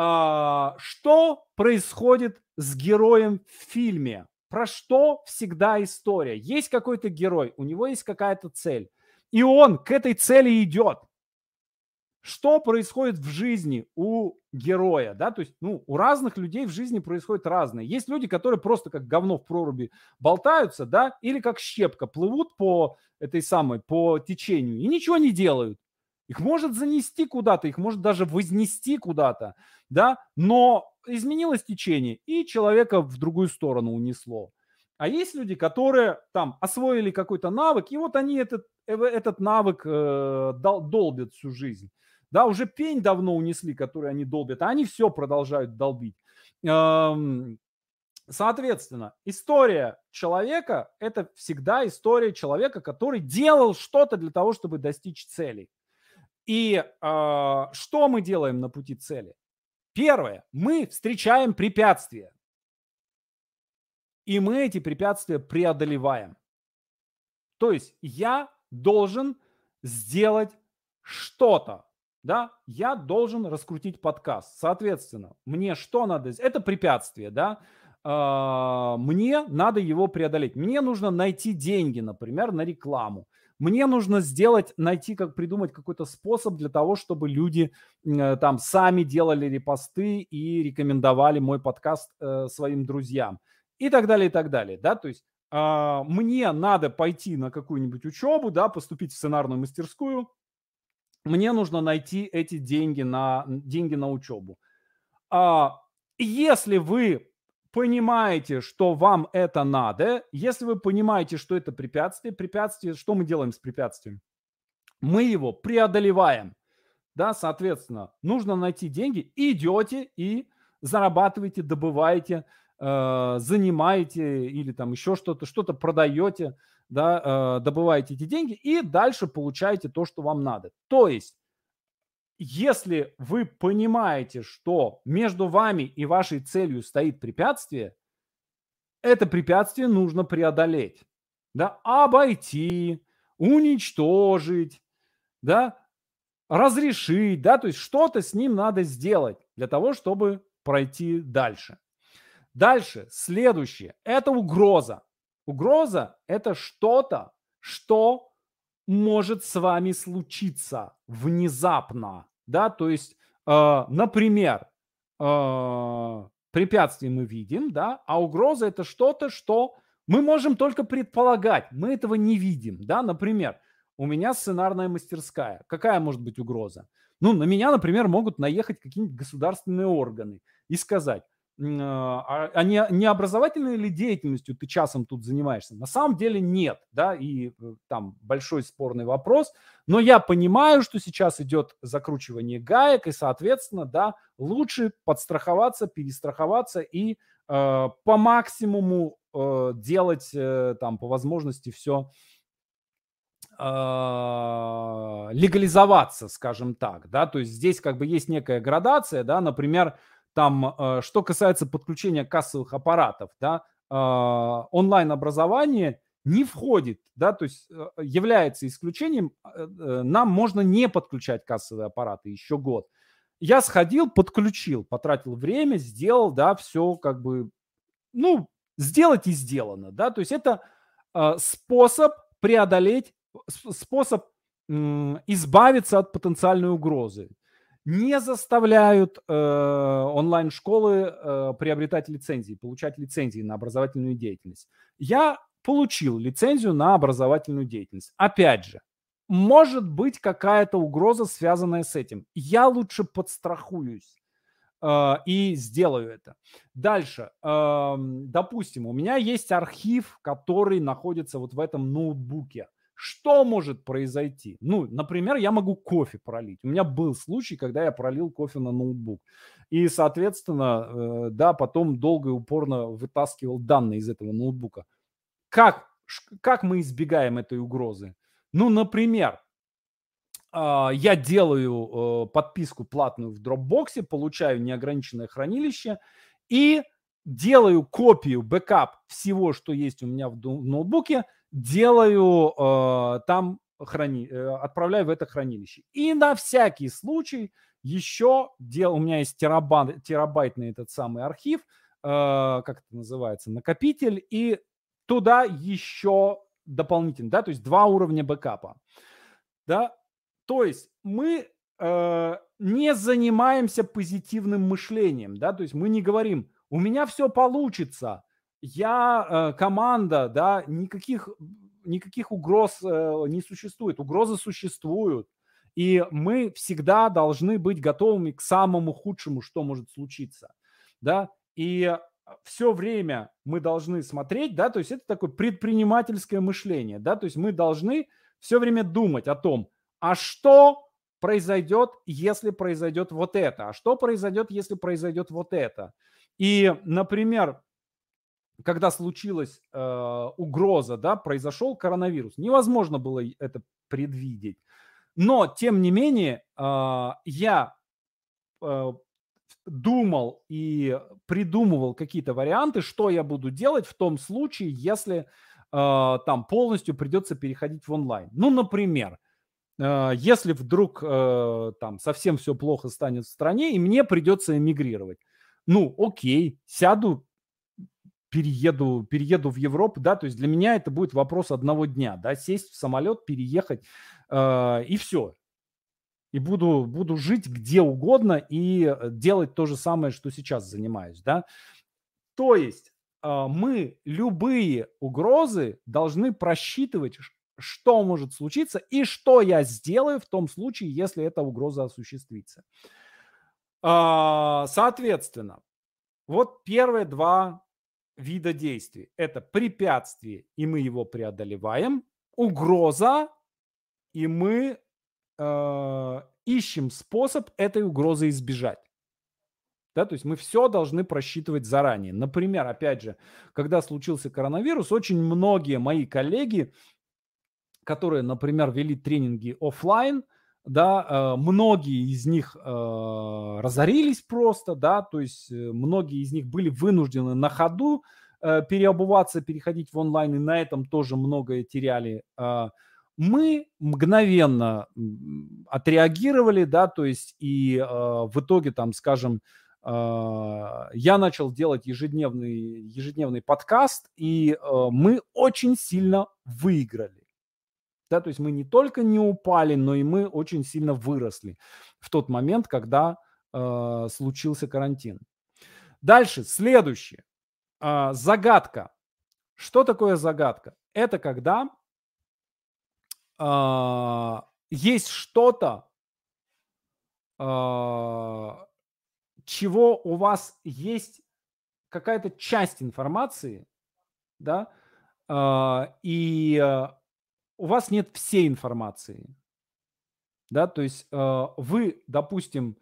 А, что происходит с героем в фильме? Про что всегда история? Есть какой-то герой, у него есть какая-то цель. И он к этой цели идет что происходит в жизни у героя, да, то есть, ну, у разных людей в жизни происходит разное. Есть люди, которые просто как говно в проруби болтаются, да, или как щепка плывут по этой самой, по течению и ничего не делают. Их может занести куда-то, их может даже вознести куда-то, да, но изменилось течение, и человека в другую сторону унесло. А есть люди, которые там освоили какой-то навык, и вот они этот, э, этот навык э, долбят всю жизнь. Да, уже пень давно унесли, который они долбят, а они все продолжают долбить. Соответственно, история человека – это всегда история человека, который делал что-то для того, чтобы достичь цели. И э, что мы делаем на пути цели? Первое, мы встречаем препятствия. И мы эти препятствия преодолеваем. То есть я должен сделать что-то, да, я должен раскрутить подкаст. Соответственно, мне что надо? Это препятствие, да, а, мне надо его преодолеть. Мне нужно найти деньги, например, на рекламу. Мне нужно сделать, найти, как придумать какой-то способ для того, чтобы люди э, там сами делали репосты и рекомендовали мой подкаст э, своим друзьям и так далее, и так далее, да, то есть э, мне надо пойти на какую-нибудь учебу, да, поступить в сценарную мастерскую, мне нужно найти эти деньги на, деньги на учебу. А, если вы понимаете, что вам это надо, если вы понимаете, что это препятствие, препятствие, что мы делаем с препятствием? Мы его преодолеваем. Да, соответственно, нужно найти деньги, идете и зарабатываете, добываете, э, занимаете или там еще что-то, что-то продаете, да, э, добываете эти деньги и дальше получаете то, что вам надо. То есть, если вы понимаете, что между вами и вашей целью стоит препятствие, это препятствие нужно преодолеть, да, обойти, уничтожить, да, разрешить, да, то есть что-то с ним надо сделать для того, чтобы пройти дальше. Дальше, следующее, это угроза. Угроза – это что-то, что может с вами случиться внезапно, да, то есть, э, например, э, препятствие мы видим, да, а угроза это что-то, что мы можем только предполагать, мы этого не видим, да, например, у меня сценарная мастерская, какая может быть угроза? Ну, на меня, например, могут наехать какие-нибудь государственные органы и сказать, а, а, а не, не образовательной ли деятельностью ты часом тут занимаешься? На самом деле нет, да, и э, там большой спорный вопрос, но я понимаю, что сейчас идет закручивание гаек, и, соответственно, да, лучше подстраховаться, перестраховаться и э, по максимуму э, делать э, там по возможности все э, легализоваться, скажем так, да, то есть здесь как бы есть некая градация, да, например, там, э, что касается подключения кассовых аппаратов, да, э, онлайн-образование не входит, да, то есть э, является исключением. Нам можно не подключать кассовые аппараты еще год. Я сходил, подключил, потратил время, сделал, да, все как бы, ну, сделать и сделано, да, то есть это способ преодолеть, способ избавиться от потенциальной угрозы не заставляют э, онлайн-школы э, приобретать лицензии, получать лицензии на образовательную деятельность. Я получил лицензию на образовательную деятельность. Опять же, может быть какая-то угроза, связанная с этим. Я лучше подстрахуюсь э, и сделаю это. Дальше, э, допустим, у меня есть архив, который находится вот в этом ноутбуке. Что может произойти? Ну, например, я могу кофе пролить. У меня был случай, когда я пролил кофе на ноутбук. И, соответственно, э, да, потом долго и упорно вытаскивал данные из этого ноутбука. Как, как мы избегаем этой угрозы? Ну, например, а, я делаю э, подписку платную в Dropbox, получаю неограниченное хранилище и делаю копию, бэкап всего, что есть у меня в ноутбуке, делаю э, там, храни, э, отправляю в это хранилище. И на всякий случай еще дел, у меня есть терабайт, терабайтный этот самый архив, как это называется, накопитель, и туда еще дополнительно, да, то есть два уровня бэкапа. Да, то есть мы э, не занимаемся позитивным мышлением, да, то есть мы не говорим, у меня все получится, я э, команда, да, никаких, никаких угроз э, не существует, угрозы существуют, и мы всегда должны быть готовыми к самому худшему, что может случиться, да, и все время мы должны смотреть, да, то есть это такое предпринимательское мышление, да, то есть мы должны все время думать о том, а что произойдет, если произойдет вот это? А что произойдет, если произойдет вот это? И, например, когда случилась э, угроза, да, произошел коронавирус, невозможно было это предвидеть. Но, тем не менее, э, я э, думал и придумывал какие-то варианты, что я буду делать в том случае, если э, там полностью придется переходить в онлайн. Ну, например, Э, если вдруг э, там совсем все плохо станет в стране, и мне придется эмигрировать. Ну, окей, сяду, перееду, перееду в Европу, да, то есть для меня это будет вопрос одного дня, да, сесть в самолет, переехать, э, и все. И буду, буду жить где угодно и делать то же самое, что сейчас занимаюсь, да. То есть мы любые угрозы должны просчитывать, что может случиться и что я сделаю в том случае, если эта угроза осуществится. А, соответственно, вот первые два вида действий. Это препятствие, и мы его преодолеваем. Угроза, и мы э, ищем способ этой угрозы избежать. Да, то есть мы все должны просчитывать заранее. Например, опять же, когда случился коронавирус, очень многие мои коллеги которые, например, вели тренинги офлайн, да, э, многие из них э, разорились просто, да, то есть э, многие из них были вынуждены на ходу переобуваться, переходить в онлайн, и на этом тоже многое теряли. Мы мгновенно отреагировали, да, то есть и в итоге там, скажем, я начал делать ежедневный, ежедневный подкаст, и мы очень сильно выиграли. Да, то есть мы не только не упали, но и мы очень сильно выросли в тот момент, когда э, случился карантин. Дальше, следующее. Э, загадка. Что такое загадка? Это когда э, есть что-то, э, чего у вас есть какая-то часть информации, да, э, и у вас нет всей информации. Да, то есть э, вы, допустим,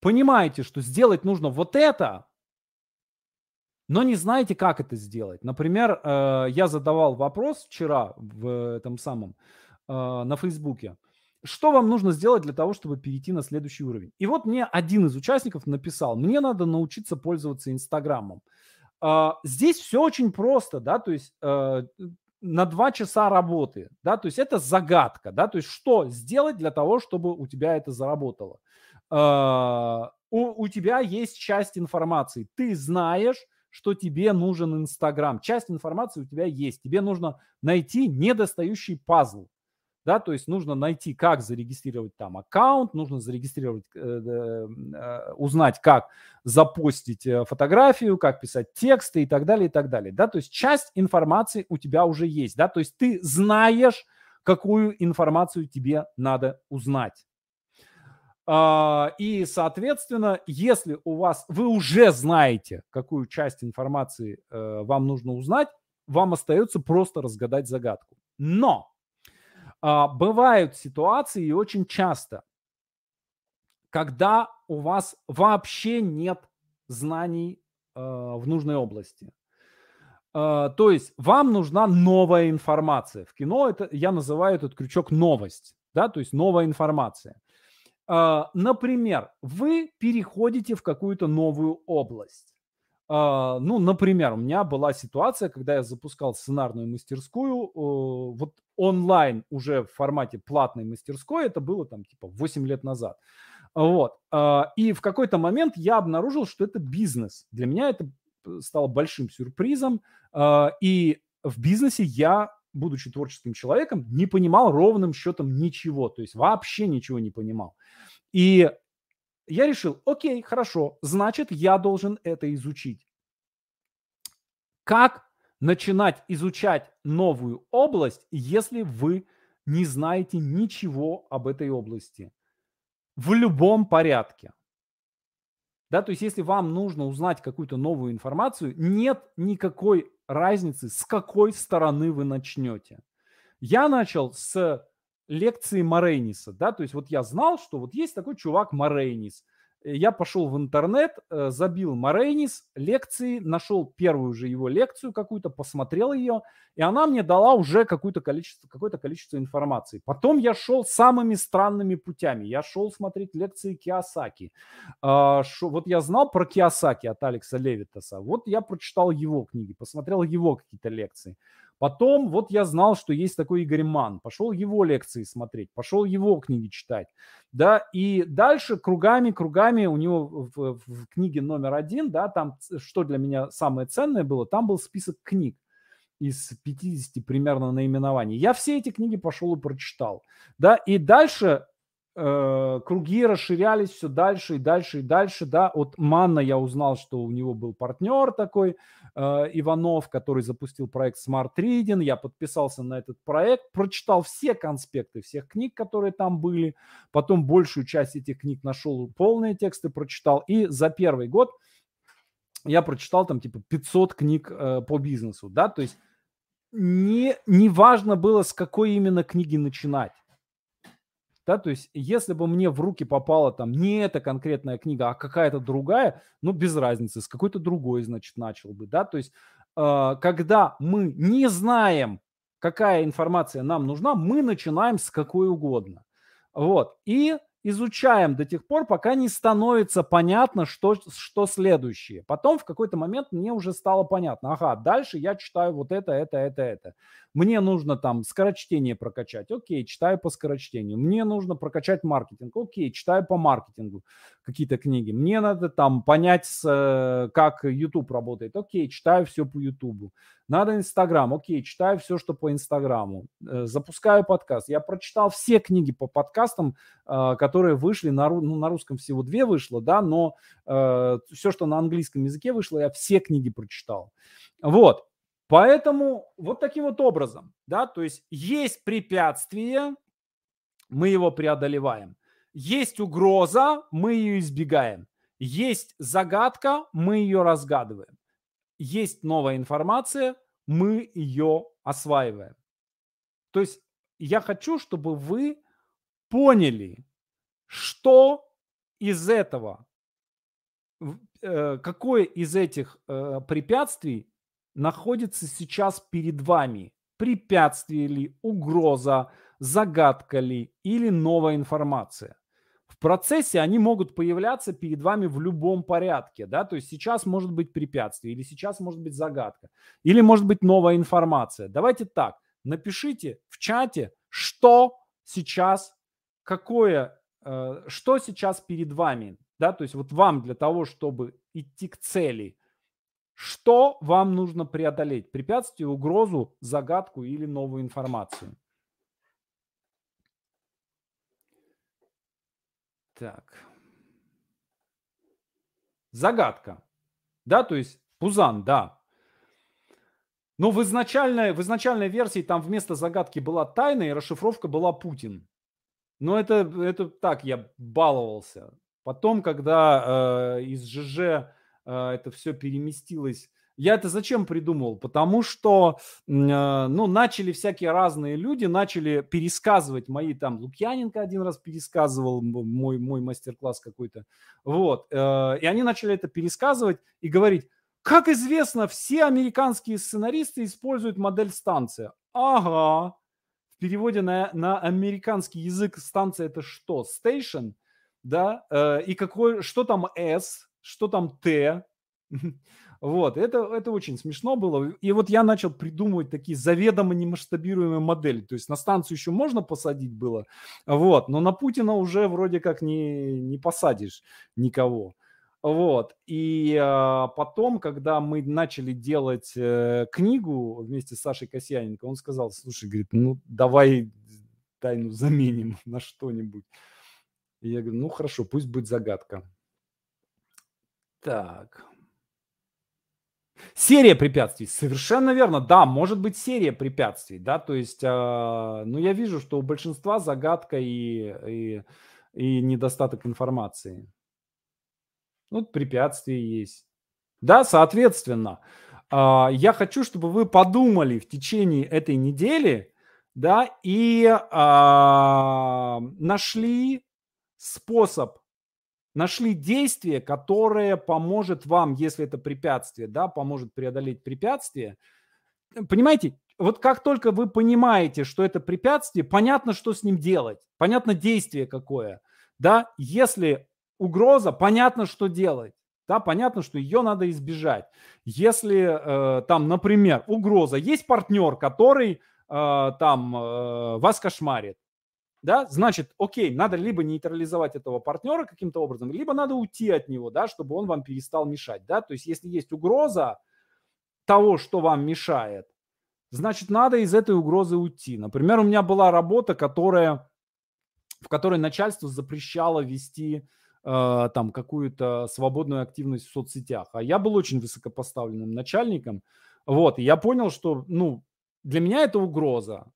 понимаете, что сделать нужно вот это, но не знаете, как это сделать. Например, э, я задавал вопрос вчера в этом самом э, на Фейсбуке. Что вам нужно сделать для того, чтобы перейти на следующий уровень? И вот мне один из участников написал, мне надо научиться пользоваться Инстаграмом. Uh, здесь все очень просто, да, то есть uh, на два часа работы, да, то есть это загадка, да, то есть что сделать для того, чтобы у тебя это заработало. Uh, у, у тебя есть часть информации, ты знаешь, что тебе нужен Инстаграм, часть информации у тебя есть, тебе нужно найти недостающий пазл, да, то есть нужно найти, как зарегистрировать там аккаунт, нужно зарегистрировать, э, э, узнать, как запостить э, фотографию, как писать тексты и так далее, и так далее, да, то есть часть информации у тебя уже есть, да, то есть ты знаешь, какую информацию тебе надо узнать. Uh, и, соответственно, если у вас, вы уже знаете, какую часть информации uh, вам нужно узнать, вам остается просто разгадать загадку. Но А, бывают ситуации и очень часто, когда у вас вообще нет знаний э, в нужной области. Э, то есть вам нужна новая информация. В кино это я называю этот крючок новость, да, то есть новая информация. Например, вы переходите в какую-то новую область. Uh, ну, например, у меня была ситуация, когда я запускал сценарную мастерскую, вот онлайн уже в формате платной мастерской, это было там типа 8 лет назад. Вот. Uh, и в какой-то момент я обнаружил, что это бизнес. Для меня это стало большим сюрпризом. И в бизнесе я, будучи творческим человеком, не понимал ровным счетом ничего, то есть вообще ничего не понимал. И я решил, окей, хорошо, значит, я должен это изучить. Как начинать изучать новую область, если вы не знаете ничего об этой области? В любом порядке. Да, то есть если вам нужно узнать какую-то новую информацию, нет никакой разницы, с какой стороны вы начнете. Я начал с лекции Морейниса, да, то есть вот я знал, что вот есть такой чувак Морейнис. Я пошел в интернет, э, забил Морейнис, лекции, нашел первую же его лекцию какую-то, посмотрел ее, и она мне дала уже какое-то количество, какое-то количество информации. Потом я шел самыми странными путями. Я шел смотреть лекции Киосаки. А, вот я знал про Киосаки от Алекса Левитаса. Вот я прочитал его книги, посмотрел его какие-то лекции. Потом вот я знал, что есть такой Игорь Ман, пошел его лекции смотреть, пошел его книги читать, да, и дальше кругами, кругами у него в, в книге номер один, да, там, что для меня самое ценное было, там был список книг из 50 примерно наименований. Я все эти книги пошел и прочитал, да, и дальше э, круги расширялись все дальше и дальше и дальше, да, от Манна я узнал, что у него был партнер такой, э, Иванов, который запустил проект Smart Reading, я подписался на этот проект, прочитал все конспекты всех книг, которые там были, потом большую часть этих книг нашел, полные тексты прочитал, и за первый год я прочитал там типа 500 книг э, по бизнесу, да, то есть не, не важно было, с какой именно книги начинать. Да, то есть, если бы мне в руки попала там не эта конкретная книга, а какая-то другая, ну, без разницы, с какой-то другой, значит, начал бы, да, то есть, э, когда мы не знаем, какая информация нам нужна, мы начинаем с какой угодно. Вот, и изучаем до тех пор, пока не становится понятно, что, что следующее. Потом в какой-то момент мне уже стало понятно, ага, дальше я читаю вот это, это, это, это. Мне нужно там скорочтение прокачать, окей, читаю по скорочтению. Мне нужно прокачать маркетинг, окей, читаю по маркетингу какие-то книги. Мне надо там понять, э, как YouTube работает, окей, читаю все по YouTube. Надо Инстаграм, окей, читаю все, что по Инстаграму. Э, запускаю подкаст. Я прочитал все книги по подкастам, э, которые вышли, на, ну, на русском всего две вышло, да, но все, что на английском языке вышло, я все книги прочитал. Вот, поэтому вот таким вот образом, да, то есть есть препятствие, мы его преодолеваем. Есть угроза, мы ее избегаем. Есть загадка, мы ее разгадываем есть новая информация, мы ее осваиваем. То есть я хочу, чтобы вы поняли, что из этого, э, какое из этих э, препятствий находится сейчас перед вами. Препятствие ли, угроза, загадка ли или новая информация в процессе они могут появляться перед вами в любом порядке, да, то есть сейчас может быть препятствие, или сейчас может быть загадка, или может быть новая информация. Давайте так, напишите в чате, что сейчас, какое, э, что сейчас перед вами, да, то есть вот вам для того, чтобы идти к цели, что вам нужно преодолеть, препятствие, угрозу, загадку или новую информацию. Так. Загадка. Да, то есть Пузан, да. Но в изначальной, в изначальной версии там вместо загадки была тайна, и расшифровка была Путин. Но это, это так, я баловался. Потом, когда э, из ЖЖ это все переместилось Я это зачем придумал? Потому что, э, ну, начали всякие разные люди, начали пересказывать мои, там, Лукьяненко один раз пересказывал мой, мой мастер-класс какой-то, вот, э, и они начали это пересказывать и говорить, как известно, все американские сценаристы используют модель станция. Ага, в переводе на, на американский язык станция это что? Station, да, э, и какой, что там S, что там T, Вот, это, это очень смешно было. И вот я начал придумывать такие заведомо немасштабируемые модели. То есть на станцию еще можно посадить было, вот, но на Путина уже вроде как не, не посадишь никого. Вот. И а, потом, когда мы начали делать э, книгу вместе с Сашей Касьяненко, он сказал, слушай, говорит, ну давай тайну заменим на что-нибудь. И я говорю, ну хорошо, пусть будет загадка. Так. Серия препятствий, совершенно верно, да, может быть серия препятствий, да, то есть, э, ну, я вижу, что у большинства загадка и, и, и недостаток информации. Ну, препятствия есть. Да, соответственно, э, я хочу, чтобы вы подумали в течение этой недели, да, и э, нашли способ нашли действие, которое поможет вам, если это препятствие, да, поможет преодолеть препятствие. Понимаете, вот как только вы понимаете, что это препятствие, понятно, что с ним делать, понятно действие какое, да, если угроза, понятно, что делать. Да, понятно, что ее надо избежать. Если э, там, например, угроза, есть партнер, который э, там э, вас кошмарит, да, значит, окей, надо либо нейтрализовать этого партнера каким-то образом, либо надо уйти от него, да, чтобы он вам перестал мешать, да, то есть если есть угроза того, что вам мешает, значит, надо из этой угрозы уйти. Например, у меня была работа, которая, в которой начальство запрещало вести э, там какую-то свободную активность в соцсетях, а я был очень высокопоставленным начальником, вот, и я понял, что, ну, для меня это угроза,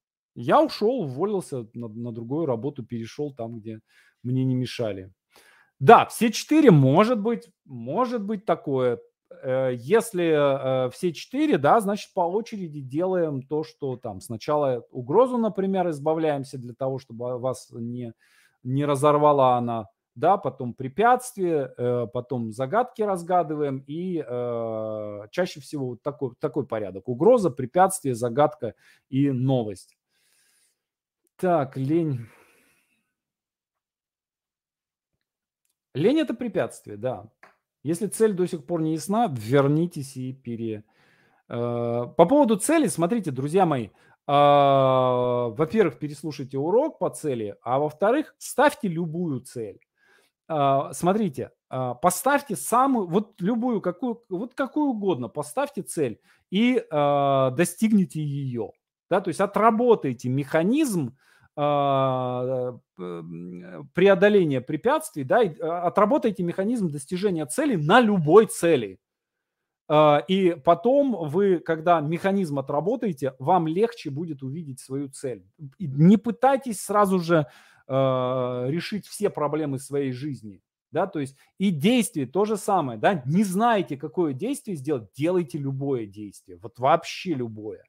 я ушел, уволился на, на другую работу, перешел там, где мне не мешали. Да, все четыре, может быть, может быть такое. Э, если э, все четыре, да, значит, по очереди делаем то, что там сначала угрозу, например, избавляемся для того, чтобы вас не, не разорвала она, да, потом препятствия, э, потом загадки разгадываем и чаще всего вот такой, такой порядок. Угроза, препятствие, загадка и новость. Так, лень. Лень это препятствие, да. Если цель до сих пор не ясна, вернитесь и пере... Э, по поводу цели, смотрите, друзья мои, а, во-первых, переслушайте урок по цели, а во-вторых, ставьте любую цель. А, смотрите, а, поставьте самую, вот любую, какую, вот какую угодно, поставьте цель и достигните ее. Да, то есть отработайте механизм, преодоления препятствий, да, а, отработайте механизм достижения цели на любой цели. А, и потом вы, когда механизм отработаете, вам легче будет увидеть свою цель. Не пытайтесь сразу же решить все проблемы своей жизни. Да, то есть и действие то же самое, да, не знаете, какое действие сделать, делайте любое действие, вот вообще любое.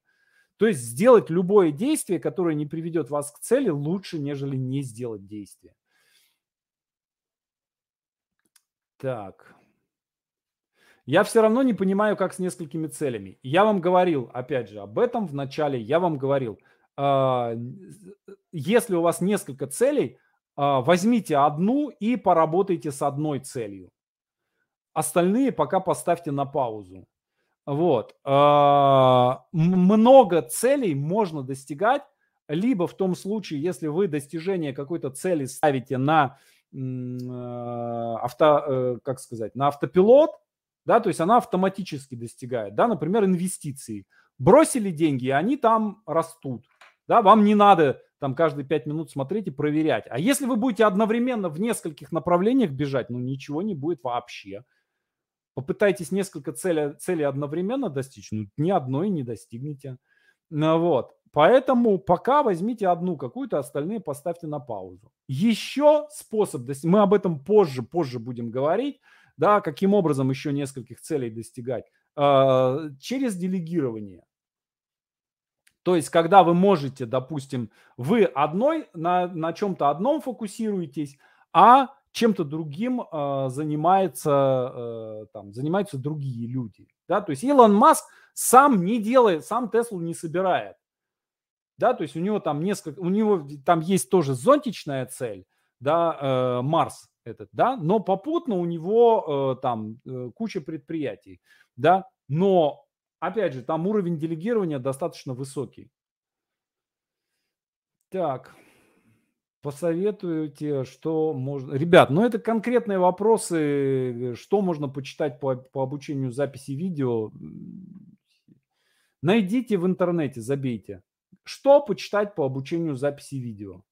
То есть сделать любое действие, которое не приведет вас к цели, лучше, нежели не сделать действие. Так. Я все равно не понимаю, как с несколькими целями. Я вам говорил, опять же, об этом в начале. Я вам говорил, а, если у вас несколько целей, а, возьмите одну и поработайте с одной целью. Остальные пока поставьте на паузу. Вот. А, много целей можно достигать, либо в том случае, если вы достижение какой-то цели ставите на а, авто, э, как сказать, на автопилот, да, то есть она автоматически достигает, да, например, инвестиции. Бросили деньги, и они там растут, да, вам не надо там каждые пять минут смотреть и проверять. А если вы будете одновременно в нескольких направлениях бежать, ну ничего не будет вообще. Попытайтесь несколько целей, целей одновременно достичь, ну, ни одной не достигнете. Ну, вот. Поэтому пока возьмите одну какую-то, остальные поставьте на паузу. Еще способ, мы об этом позже, позже будем говорить, да, каким образом еще нескольких целей достигать. э, через делегирование. То есть, когда вы можете, допустим, вы одной на, на чем-то одном фокусируетесь, а чем-то другим э, занимается, э, там, занимаются другие люди. Да? То есть Илон Маск сам не делает, сам Теслу не собирает. Да, то есть у него там несколько, у него там есть тоже зонтичная цель, да, э, Марс этот, да, но попутно у него э, там э, куча предприятий, да, но опять же там уровень делегирования достаточно высокий. Так. Посоветуйте, что можно... Ребят, ну это конкретные вопросы, что можно почитать по, по обучению записи видео. Найдите в интернете, забейте. Что почитать по обучению записи видео?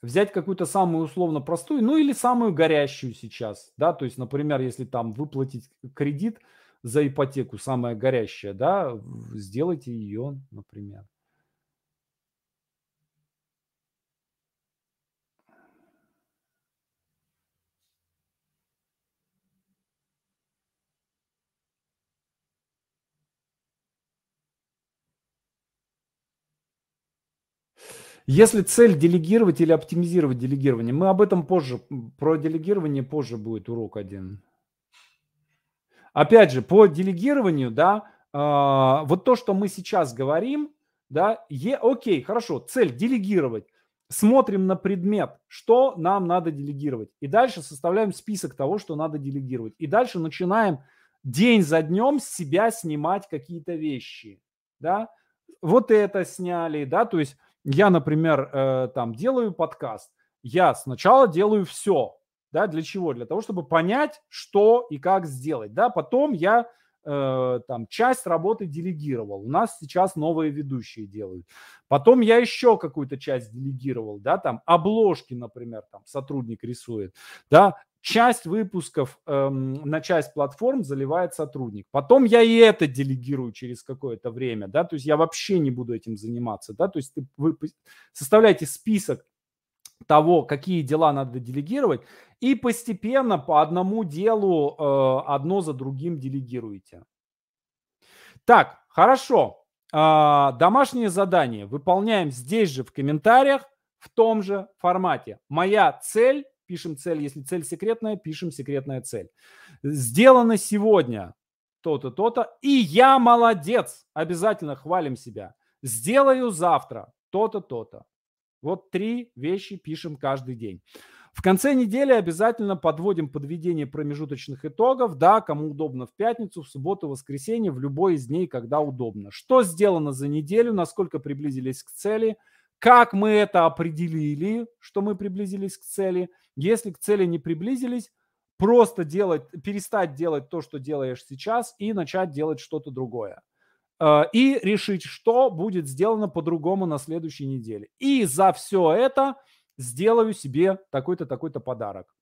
Взять какую-то самую условно простую, ну или самую горящую сейчас, да, то есть, например, если там выплатить кредит за ипотеку, самая горящая, да, сделайте ее, например. Если цель делегировать или оптимизировать делегирование, мы об этом позже, про делегирование позже будет урок один. Опять же, по делегированию, да, э, вот то, что мы сейчас говорим, да, е, окей, хорошо, цель делегировать. Смотрим на предмет, что нам надо делегировать. И дальше составляем список того, что надо делегировать. И дальше начинаем день за днем с себя снимать какие-то вещи. Да? Вот это сняли, да, то есть я, например, э, там делаю подкаст, я сначала делаю все, да, для чего? Для того, чтобы понять, что и как сделать, да, потом я э, там часть работы делегировал, у нас сейчас новые ведущие делают, потом я еще какую-то часть делегировал, да, там обложки, например, там сотрудник рисует, да, часть выпусков эм, на часть платформ заливает сотрудник. Потом я и это делегирую через какое-то время, да, то есть я вообще не буду этим заниматься, да, то есть ты, вы составляете список того, какие дела надо делегировать, и постепенно по одному делу э, одно за другим делегируете. Так, хорошо. Э, домашнее задание выполняем здесь же в комментариях в том же формате. Моя цель пишем цель. Если цель секретная, пишем секретная цель. Сделано сегодня то-то, то-то. И я молодец. Обязательно хвалим себя. Сделаю завтра то-то, то-то. Вот три вещи пишем каждый день. В конце недели обязательно подводим подведение промежуточных итогов. Да, кому удобно в пятницу, в субботу, в воскресенье, в любой из дней, когда удобно. Что сделано за неделю, насколько приблизились к цели, как мы это определили, что мы приблизились к цели – если к цели не приблизились, просто делать, перестать делать то, что делаешь сейчас, и начать делать что-то другое. Э, и решить, что будет сделано по-другому на следующей неделе. И за все это сделаю себе такой-то, такой-то подарок.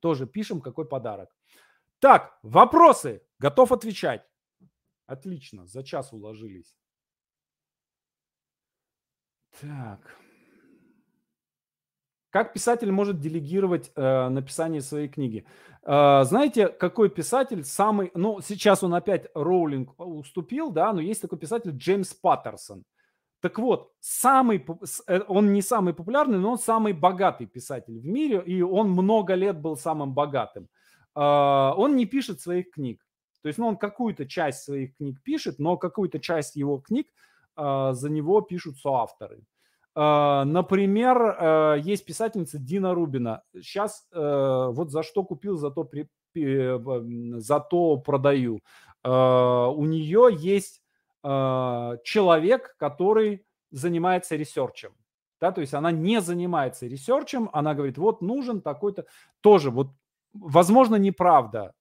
Тоже пишем, какой подарок. Так, вопросы. Готов отвечать. Отлично, за час уложились. Так. Как писатель может делегировать э, написание своей книги? Э, знаете, какой писатель самый... Ну, сейчас он опять Роулинг уступил, да, но есть такой писатель Джеймс Паттерсон. Так вот, самый, э, он не самый популярный, но он самый богатый писатель в мире, и он много лет был самым богатым. Э, он не пишет своих книг. То есть, ну, он какую-то часть своих книг пишет, но какую-то часть его книг э, за него пишут соавторы. А, например, э, есть писательница Дина Рубина. Сейчас э, вот за что купил, зато, при, зато продаю. А, у нее есть а, человек, который занимается ресерчем. Да, то есть она не занимается ресерчем, она говорит, вот нужен такой-то, тоже вот, возможно, неправда,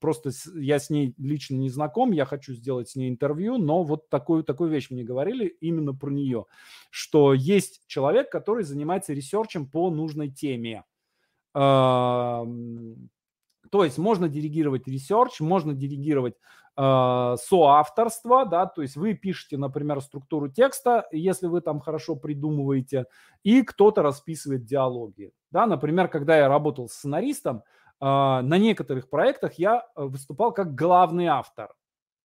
просто я с ней лично не знаком, я хочу сделать с ней интервью, но вот такую, такую вещь мне говорили именно про нее, что есть человек, который занимается ресерчем по нужной теме. То есть можно делегировать ресерч, можно делегировать э, соавторство, да, то есть вы пишете, например, структуру текста, если вы там хорошо придумываете, и кто-то расписывает диалоги. Да, например, когда я работал с сценаристом, на некоторых проектах я выступал как главный автор.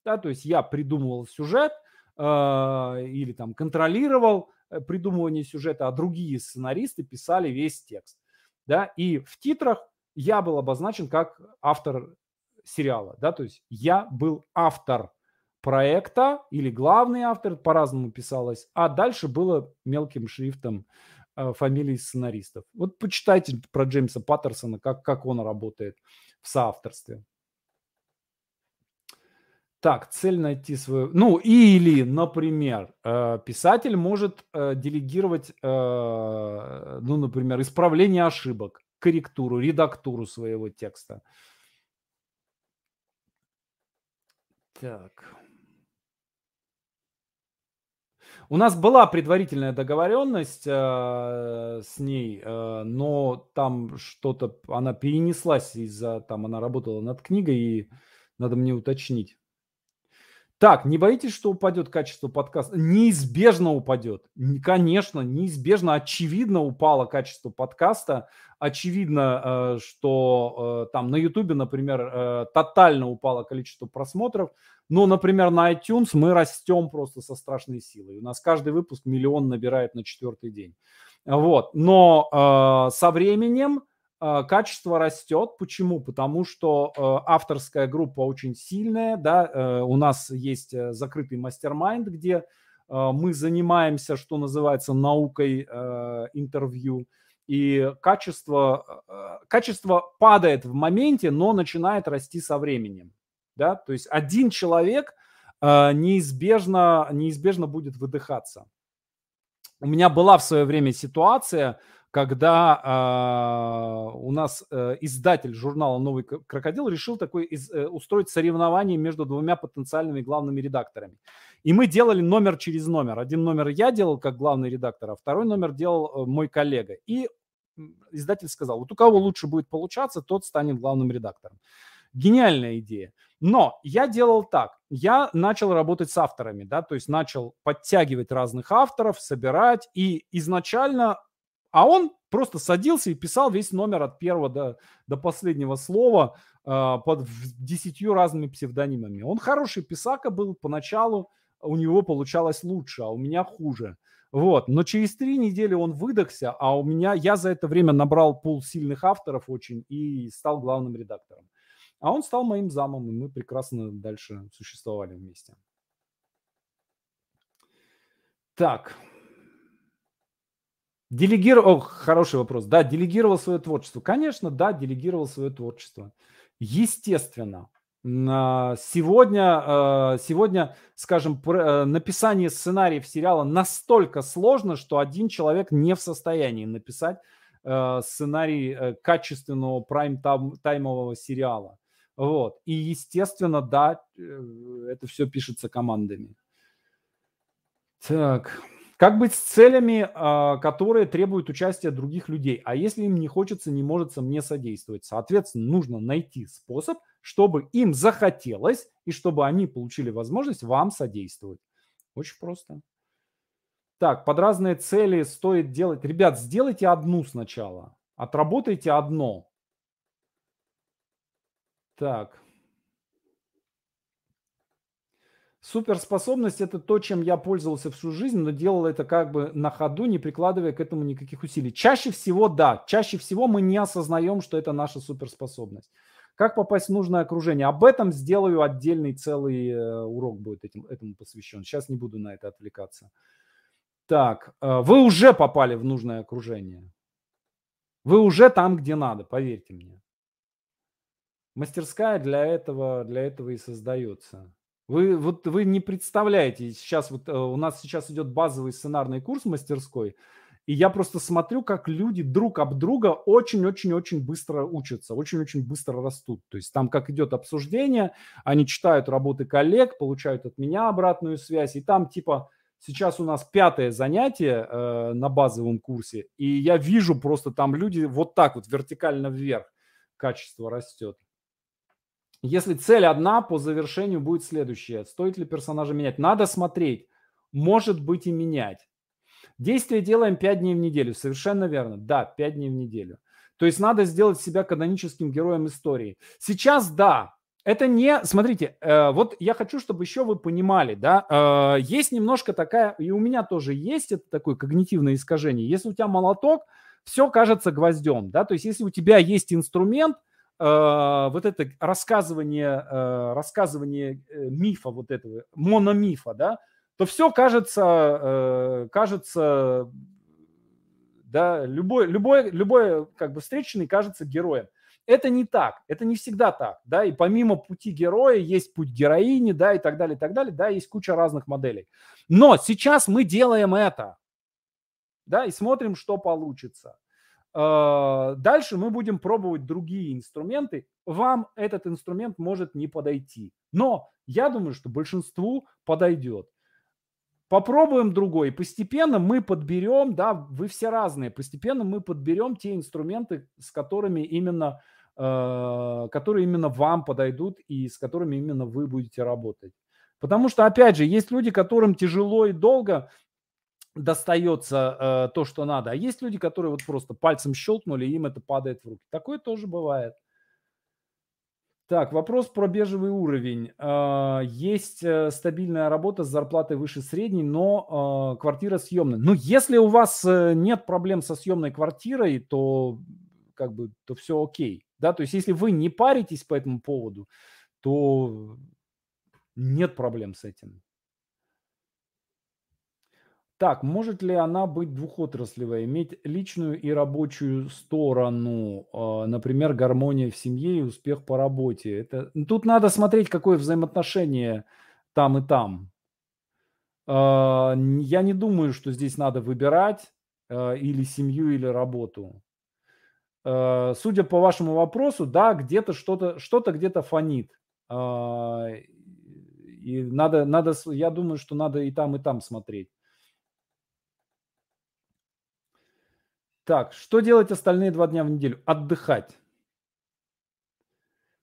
Да, то есть я придумывал сюжет или там контролировал придумывание сюжета, а другие сценаристы писали весь текст. Да, и в титрах я был обозначен как автор сериала, да, то есть я был автор проекта или главный автор, по-разному писалось, а дальше было мелким шрифтом э, фамилии сценаристов. Вот почитайте про Джеймса Паттерсона, как, как он работает в соавторстве. Так, цель найти свою... Ну, или, например, э, писатель может э, делегировать, э, ну, например, исправление ошибок корректуру, редактуру своего текста. Так. У нас была предварительная договоренность э, с ней, э, но там что-то, она перенеслась из-за, там она работала над книгой, и надо мне уточнить. Так, не боитесь, что упадет качество подкаста? Неизбежно упадет. Конечно, неизбежно, очевидно упало качество подкаста. Очевидно, э, что э, там на Ютубе, например, э, тотально упало количество просмотров. Но, например, на iTunes мы растем просто со страшной силой. У нас каждый выпуск миллион набирает на четвертый день. Вот. Но со временем качество растет. Почему? Потому что э, авторская группа очень сильная, да, э, у нас есть э, закрытый мастер-майнд, где мы занимаемся, что называется, наукой интервью, и качество, качество падает в моменте, но начинает расти со временем, да, то есть один человек неизбежно, неизбежно будет выдыхаться. У меня была в свое время ситуация, когда э, у нас э, издатель журнала «Новый крокодил» решил такой из, э, устроить соревнование между двумя потенциальными главными редакторами. И мы делали номер через номер. Один номер я делал как главный редактор, а второй номер делал э, мой коллега. И издатель сказал, вот у кого лучше будет получаться, тот станет главным редактором. Гениальная идея. Но я делал так. Я начал работать с авторами, да, то есть начал подтягивать разных авторов, собирать. И изначально а он просто садился и писал весь номер от первого до, до последнего слова э, под десятью разными псевдонимами. Он хороший писака был поначалу, у него получалось лучше, а у меня хуже. Вот. Но через три недели он выдохся, а у меня, я за это время набрал пул сильных авторов очень и стал главным редактором. А он стал моим замом, и мы прекрасно дальше существовали вместе. Так, Делегировал, хороший вопрос, да, делегировал свое творчество. Конечно, да, делегировал свое творчество. Естественно, сегодня, э, сегодня, скажем, э, написание сценариев сериала настолько сложно, что один человек не в состоянии написать э, сценарий качественного прайм-таймового сериала. Вот. И, естественно, да, это все пишется командами. Так. Как быть с целями, а, которые требуют участия других людей? А если им не хочется, не может мне содействовать? Соответственно, нужно найти способ, чтобы им захотелось и чтобы они получили возможность вам содействовать. Очень просто. Так, под разные цели стоит делать. Ребят, сделайте одну сначала. Отработайте одно. Так. Суперспособность – это то, чем я пользовался всю жизнь, но делал это как бы на ходу, не прикладывая к этому никаких усилий. Чаще всего, да, чаще всего мы не осознаем, что это наша суперспособность. Как попасть в нужное окружение? Об этом сделаю отдельный целый э, урок будет этим, этому посвящен. Сейчас не буду на это отвлекаться. Так, э, вы уже попали в нужное окружение. Вы уже там, где надо, поверьте мне. Мастерская для этого, для этого и создается. Вы вот вы не представляете, сейчас вот э, у нас сейчас идет базовый сценарный курс мастерской, и я просто смотрю, как люди друг об друга очень-очень-очень быстро учатся, очень-очень быстро растут. То есть там как идет обсуждение, они читают работы коллег, получают от меня обратную связь, и там типа сейчас у нас пятое занятие э, на базовом курсе, и я вижу просто там люди вот так вот вертикально вверх качество растет. Если цель одна, по завершению будет следующее. Стоит ли персонажа менять? Надо смотреть. Может быть и менять. Действие делаем 5 дней в неделю. Совершенно верно. Да, 5 дней в неделю. То есть надо сделать себя каноническим героем истории. Сейчас да, это не, смотрите, э, вот я хочу, чтобы еще вы понимали, да, э, есть немножко такая, и у меня тоже есть это такое когнитивное искажение. Если у тебя молоток, все кажется гвоздем, да, то есть если у тебя есть инструмент, вот это рассказывание, э, рассказывание э, мифа вот этого, мономифа, да, то все кажется, э, кажется, да, любой, любой, любой как бы встречный кажется героем. Это не так, это не всегда так, да, и помимо пути героя есть путь героини, да, и так далее, и так далее, да, есть куча разных моделей. Но сейчас мы делаем это, да, и смотрим, что получится. А, дальше мы будем пробовать другие инструменты. Вам этот инструмент может не подойти, но я думаю, что большинству подойдет. Попробуем другой. Постепенно мы подберем, да, вы все разные, постепенно мы подберем те инструменты, с которыми именно, э, которые именно вам подойдут и с которыми именно вы будете работать. Потому что, опять же, есть люди, которым тяжело и долго достается э, то, что надо. А есть люди, которые вот просто пальцем щелкнули, и им это падает в руки. Такое тоже бывает. Так, вопрос про бежевый уровень. Э, есть э, стабильная работа с зарплатой выше средней, но э, квартира съемная. Ну, если у вас нет проблем со съемной квартирой, то как бы то все окей. Да, то есть если вы не паритесь по этому поводу, то нет проблем с этим. Так, может ли она быть двухотраслевой, иметь личную и рабочую сторону, а, например, гармония в семье и успех по работе? Это, тут надо смотреть, какое взаимоотношение там и там. А, я не думаю, что здесь надо выбирать а, или семью, или работу. Судя по вашему вопросу, да, где-то что-то что-то где-то фонит. И надо, надо, я думаю, что надо и там, и там смотреть. Так, что делать остальные два дня в неделю? Отдыхать.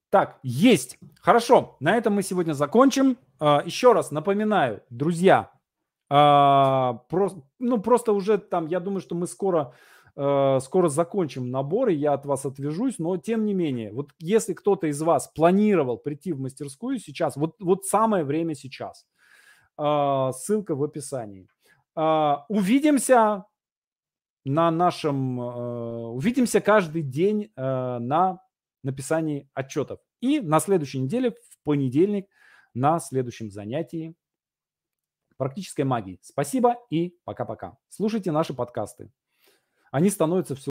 Так, есть. Хорошо, на этом мы сегодня закончим. А, еще раз напоминаю, друзья, а, просто, ну просто уже там, я думаю, что мы скоро, а, скоро закончим наборы, я от вас отвяжусь, но тем не менее, вот если кто-то из вас планировал прийти в мастерскую сейчас, вот, вот самое время сейчас. Ссылка в описании. Увидимся на нашем... Э, увидимся каждый день э, на написании отчетов. И на следующей неделе, в понедельник, на следующем занятии практической магии. Спасибо и пока-пока. Слушайте наши подкасты. Они становятся все